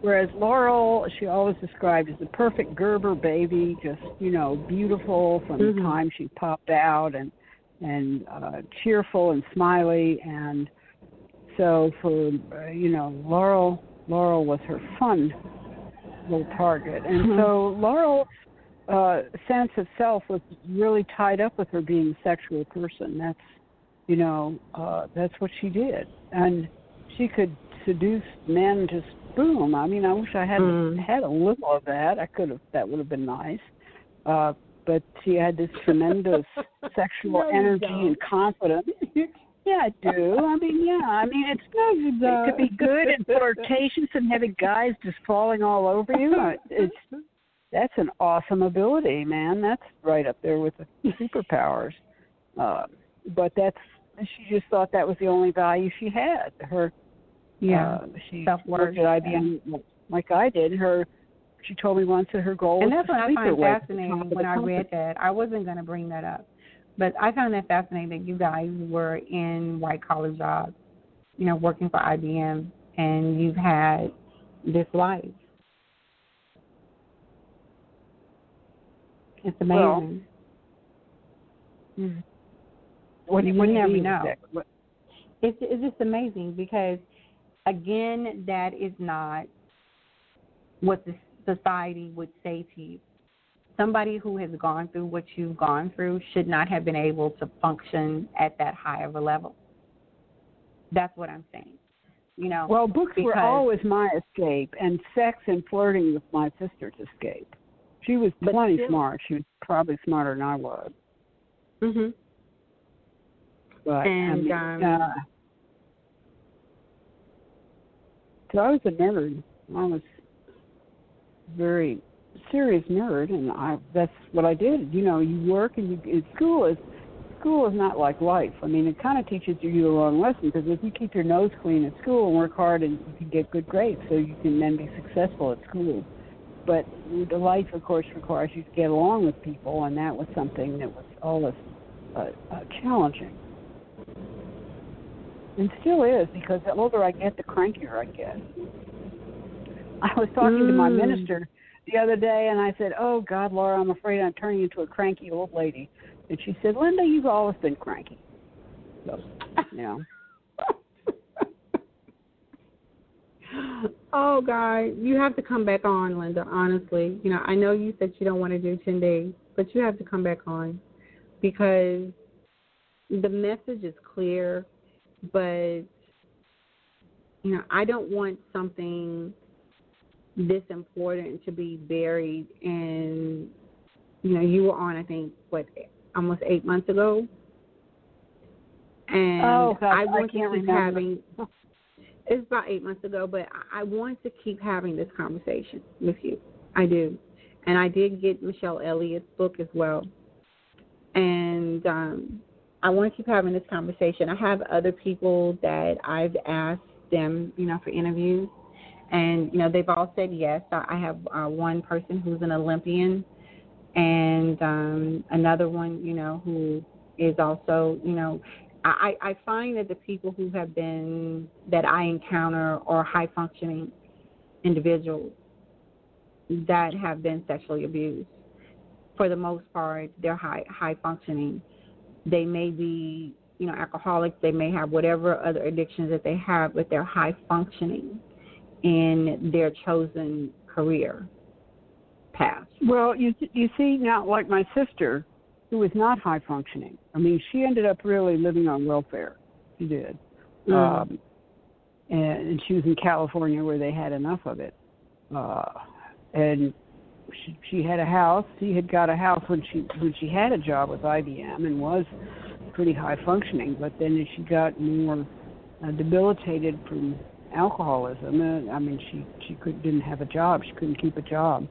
Whereas Laurel, she always described as a perfect Gerber baby, just you know, beautiful from mm-hmm. the time she popped out, and and uh, cheerful and smiley, and so for uh, you know Laurel, Laurel was her fun little target, and mm-hmm. so Laurel's uh, sense of self was really tied up with her being a sexual person. That's you know uh, that's what she did, and she could seduce men just boom. I mean, I wish I had mm. had a little of that. I could have. That would have been nice. Uh, but she had this tremendous (laughs) sexual no, energy and confidence. (laughs) Yeah, I do. I mean, yeah. I mean, it's no, it could be good and flirtatious and having guys just falling all over you. It's that's an awesome ability, man. That's right up there with the superpowers. Uh, but that's she just thought that was the only value she had. Her yeah, uh, she worked at IBM yeah. like I did. Her she told me once that her goal and was that's what I find fascinating when I read that. I wasn't going to bring that up but I found that fascinating that you guys were in white collar jobs you know, working for IBM and you've had this life. It's amazing. Well, mm. What, you, what do you never know. It's it's just amazing because again, that is not what the society would say to you. Somebody who has gone through what you've gone through should not have been able to function at that high of a level. That's what I'm saying. You know. Well, books were always my escape, and sex and flirting was my sister's escape. She was plenty still, smart. She was probably smarter than I was. Mhm. But and I mean, um, uh, so I was a nerd. I was very serious nerd, and I that's what I did. You know, you work and you school is school is not like life. I mean, it kind of teaches you the wrong lesson because if you keep your nose clean at school and work hard, and you can get good grades, so you can then be successful at school. But the life, of course, requires you to get along with people, and that was something that was always uh, uh, challenging and still is because the older I get, the crankier I get. I was talking mm. to my mm. minister the other day, and I said, "Oh God, Laurel, I'm afraid I'm turning into a cranky old lady." And she said, "Linda, you've always been cranky." So, (laughs) yeah. (laughs) oh God, you have to come back on, Linda. Honestly, you know, I know you said you don't want to do ten days, but you have to come back on because the message is clear but you know, I don't want something this important to be buried and you know, you were on I think what almost eight months ago. And oh, God, I want I to keep remember. having it's about eight months ago, but I want to keep having this conversation with you. I do. And I did get Michelle Elliott's book as well. And um I want to keep having this conversation. I have other people that I've asked them, you know, for interviews, and you know they've all said yes. I have uh, one person who's an Olympian, and um, another one, you know, who is also, you know, I, I find that the people who have been that I encounter are high functioning individuals that have been sexually abused. For the most part, they're high high functioning they may be, you know, alcoholics. They may have whatever other addictions that they have, but they're high functioning in their chosen career path. Well, you you see now, like my sister, who was not high functioning. I mean, she ended up really living on welfare. She did, mm. um, and, and she was in California where they had enough of it. Uh, and she, she had a house. She had got a house when she when she had a job with IBM and was pretty high functioning. But then as she got more uh, debilitated from alcoholism, uh, I mean, she she could didn't have a job. She couldn't keep a job.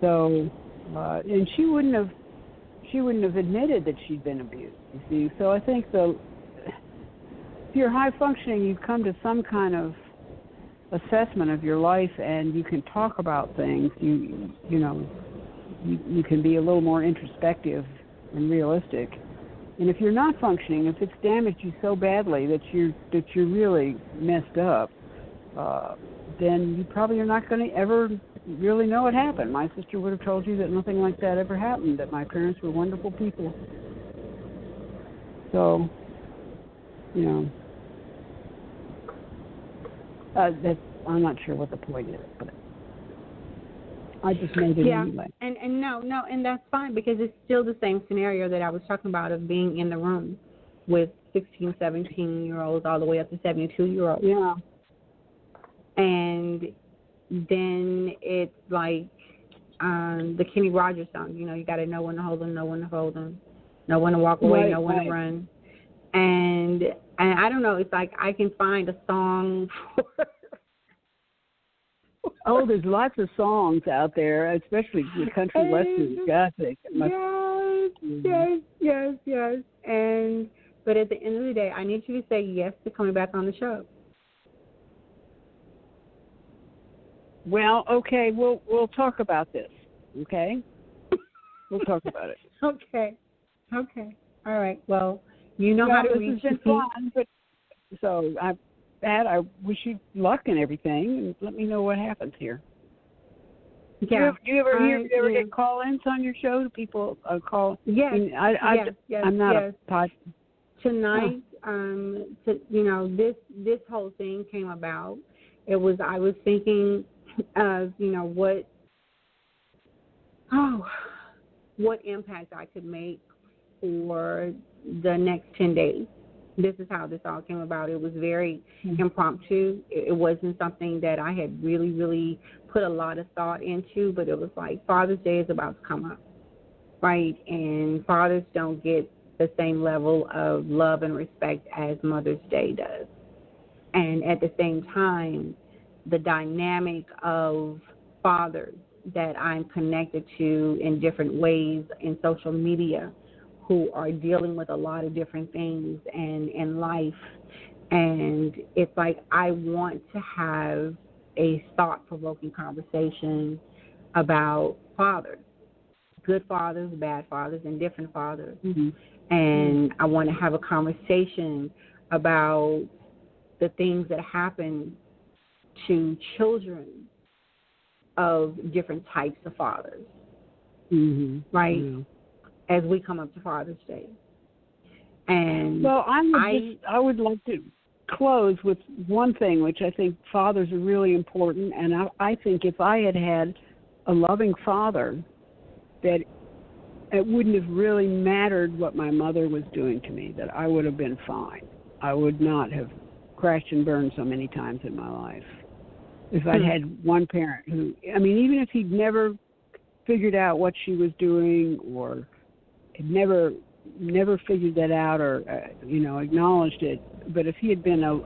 So, uh, and she wouldn't have she wouldn't have admitted that she'd been abused. You see, so I think the if you're high functioning, you come to some kind of assessment of your life and you can talk about things you you know you, you can be a little more introspective and realistic and if you're not functioning if it's damaged you so badly that you're that you're really messed up uh then you probably are not going to ever really know what happened my sister would have told you that nothing like that ever happened that my parents were wonderful people so you know uh, that I'm not sure what the point is, but I just made it yeah. anyway. And and no, no, and that's fine because it's still the same scenario that I was talking about of being in the room with 16, 17 year olds all the way up to 72 year olds. Yeah. And then it's like um the Kenny Rogers song, you know, you got to know when to hold them, know when to hold them, know when to walk away, right, know when right. to run. And and I don't know, it's like I can find a song for (laughs) oh, there's lots of songs out there, especially the country western gothic. Yes, yes, yes, yes. And but at the end of the day, I need you to say yes to coming back on the show. Well, okay, we'll we'll talk about this. Okay, we'll talk about it. (laughs) okay, okay, all right. Well, you know well, how to this reach me. fun, but so I that. I wish you luck and everything, and let me know what happens here. Yeah. Do you ever, do you ever, hear, do you ever yeah. get call-ins on your show? Do people uh, call? Yes. I, mean, I, I, yes, yes, I'm not yes. a pod. tonight um to, you know this this whole thing came about it was i was thinking of you know what oh what impact i could make for the next 10 days this is how this all came about it was very Mhm. impromptu it wasn't something that i had really really put a lot of thought into but it was like father's day is about to come up right and fathers don't get the same level of love and respect as Mother's Day does. And at the same time, the dynamic of fathers that I'm connected to in different ways in social media who are dealing with a lot of different things and in life. And it's like I want to have a thought provoking conversation about fathers good fathers, bad fathers, and different fathers Mm-hmm. and I want to have a conversation about the things that happen to children of different types of fathers, Mm-hmm. right? Yeah. As we come up to Father's Day. And Well, I would I- just I would like to close with one thing, which I think fathers are really important, and I, I think if I had had a loving father, that it wouldn't have really mattered what my mother was doing to me. That I would have been fine. I would not have crashed and burned so many times in my life. If I'd Hmm. had one parent who, I mean, even if he'd never figured out what she was doing or had never never figured that out or uh, you know acknowledged it but if he had been a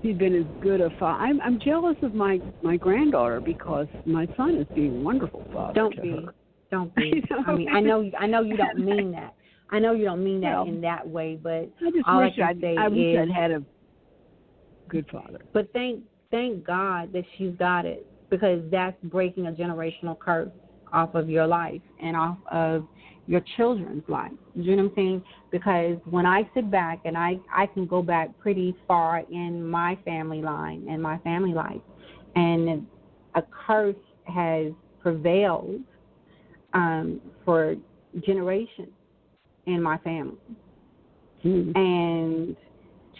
he'd been as good a father I'm, I'm jealous of my my granddaughter because my son is being a wonderful father don't to be, her. don't (laughs) be. You know? I mean, I know, I know you don't mean that. I know you don't mean that Well, in that way, but I just all I wish can I'd, say I wish is- I'd had a good father But thank thank God that she's got it because that's breaking a generational curse off of your life and off of your children's life. You know what I'm saying? Because when I sit back and I I can go back pretty far in my family line and my family life, and a curse has prevailed um, for generations in my family, mm. and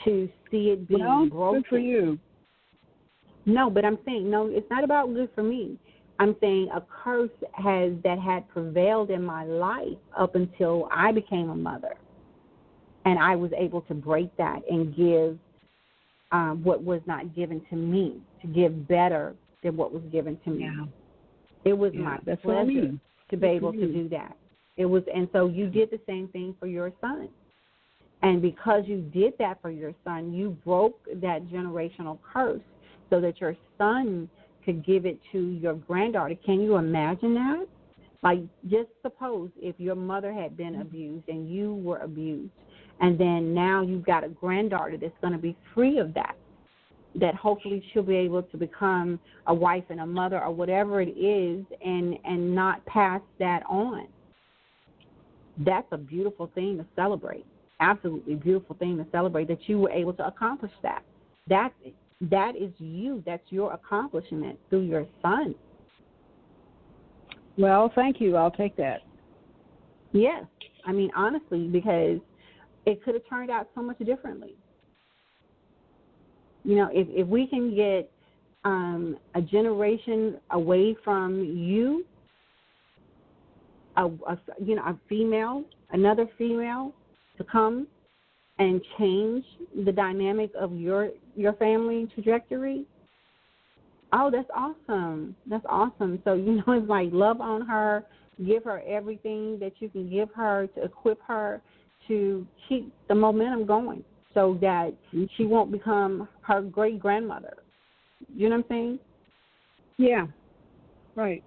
to see it being well broken. good for you No, but I'm saying no. It's not about good for me. I'm saying a curse has that had prevailed in my life up until I became a mother, and I was able to break that and give um, what was not given to me, to give better than what was given to me. yeah It was yeah my that's pleasure I mean to be Good able to do that. It was, and so you did the same thing for your son. And because you did that for your son, you broke that generational curse so that your son could give it to your granddaughter. Can you imagine that? Like, just suppose if your mother had been mm-hmm. abused and you were abused, and then now you've got a granddaughter that's going to be free of that. That hopefully she'll be able to become a wife and a mother or whatever it is, and and not pass that on. That's a beautiful thing to celebrate. Absolutely beautiful thing to celebrate that you were able to accomplish that. That that is you. That's your accomplishment through your son. well thank you i'll take that Yes. I mean, honestly, because it could have turned out so much differently. You know, if if we can get um, a generation away from you, a, a you know a female, another female, to come and change the dynamic of your your family trajectory. Oh, that's awesome. That's awesome. So you know, (laughs) it's like love on her, give her everything that you can give her to equip her to keep the momentum going, so that she won't become her great grandmother. You know what I'm saying? yeah right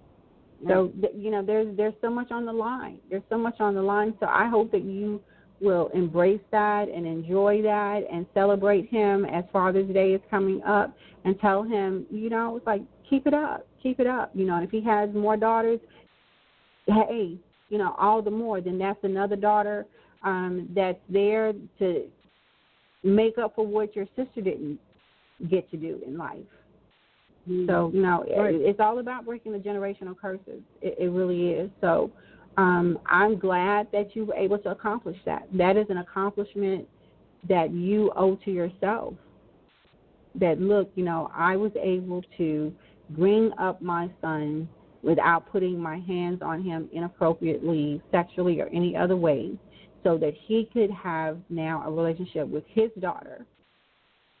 So you know, there's there's so much on the line. There's so much on the line. So I hope that you will embrace that and enjoy that and celebrate him as Father's Day is coming up and tell him, you know, it's like keep it up, keep it up. You know, and if he has more daughters, hey, you know, all the more. Then that's another daughter um, that's there to make up for what your sister didn't get to do in life. Mm-hmm. So you know, it, it's all about breaking the generational curses. It, it really is. So um, I'm glad that you were able to accomplish that. That is an accomplishment that you owe to yourself. That look, you know, I was able to bring up my son without putting my hands on him inappropriately, sexually, or any other way, so that he could have now a relationship with his daughter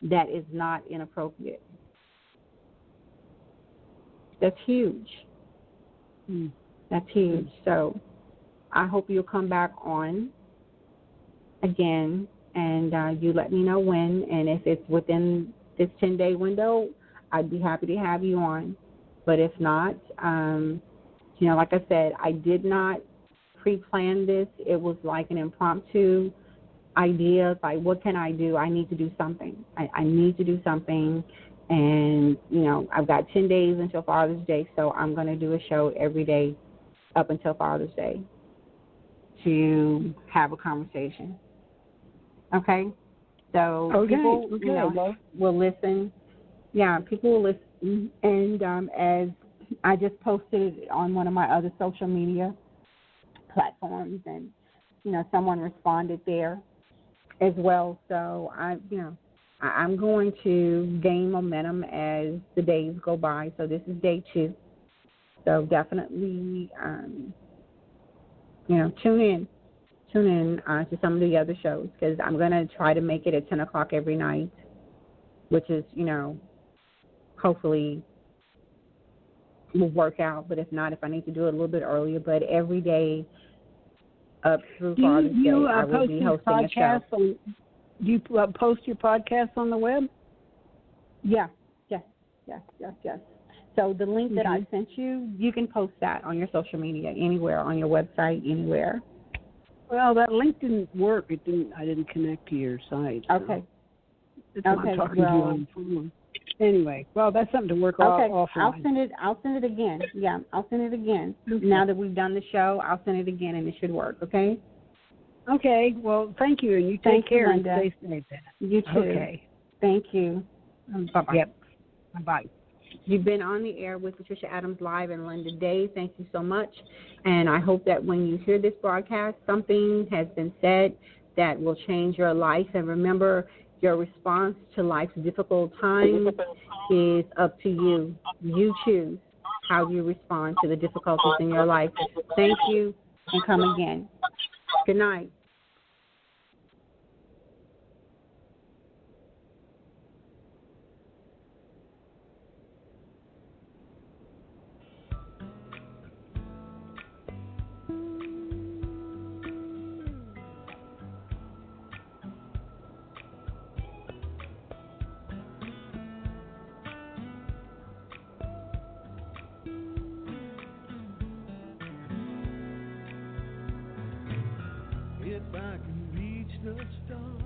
that is not inappropriate. That's huge. Mm. That's huge. So I hope you'll come back on again and uh, you let me know when. And if it's within this 10 day window, I'd be happy to have you on. But if not, um, you know, like I said, I did not pre plan this. It was like an impromptu idea. Like, what can I do? I need to do something. I, I need to do something. And, you know, I've got 10 days until Father's Day, so I'm going to do a show every day up until Father's Day to have a conversation. Okay? So Okay, people okay, you know, will listen. Yeah, people will listen. And um, as I just posted it on one of my other social media platforms, and, you know, someone responded there as well. So I, you know, I- I'm going to gain momentum as the days go by. So this is day two. So definitely, um, you know, tune in, tune in uh, to some of the other shows because I'm going to try to make it at 10 o'clock every night, which is, you know, hopefully will work out. But if not, if I need to do it a little bit earlier, but every day up through Do you, Father's you Day, uh, I will post be hosting a show. podcast on, do you uh, post your podcast on the web? Yeah, yes, yes, yes, yes. So the link that I Mhm. sent you, you can post that on your social media, anywhere, on your website, anywhere. Well, that link didn't work. It didn't. I didn't connect to your site. so Okay. Why Okay, I'm talking to you well-. Anyway, well, that's something to work Okay. off I'll offline. send it. I'll send it again. Yeah, I'll send it again. Okay. Now that we've done the show, I'll send it again, and it should work. Okay. Okay. Well, thank you, and you take Thank you, care and Linda. stay safe. You too. Okay. Thank you. Bye bye. Yep. Bye bye. You've been on the air with Patricia Adams Live and Linda Day. Thank you so much. And I hope that when you hear this broadcast, something has been said that will change your life. And remember, your response to life's difficult times is up to you. You choose how you respond to the difficulties in your life. Thank you and come again. Good night. Reach the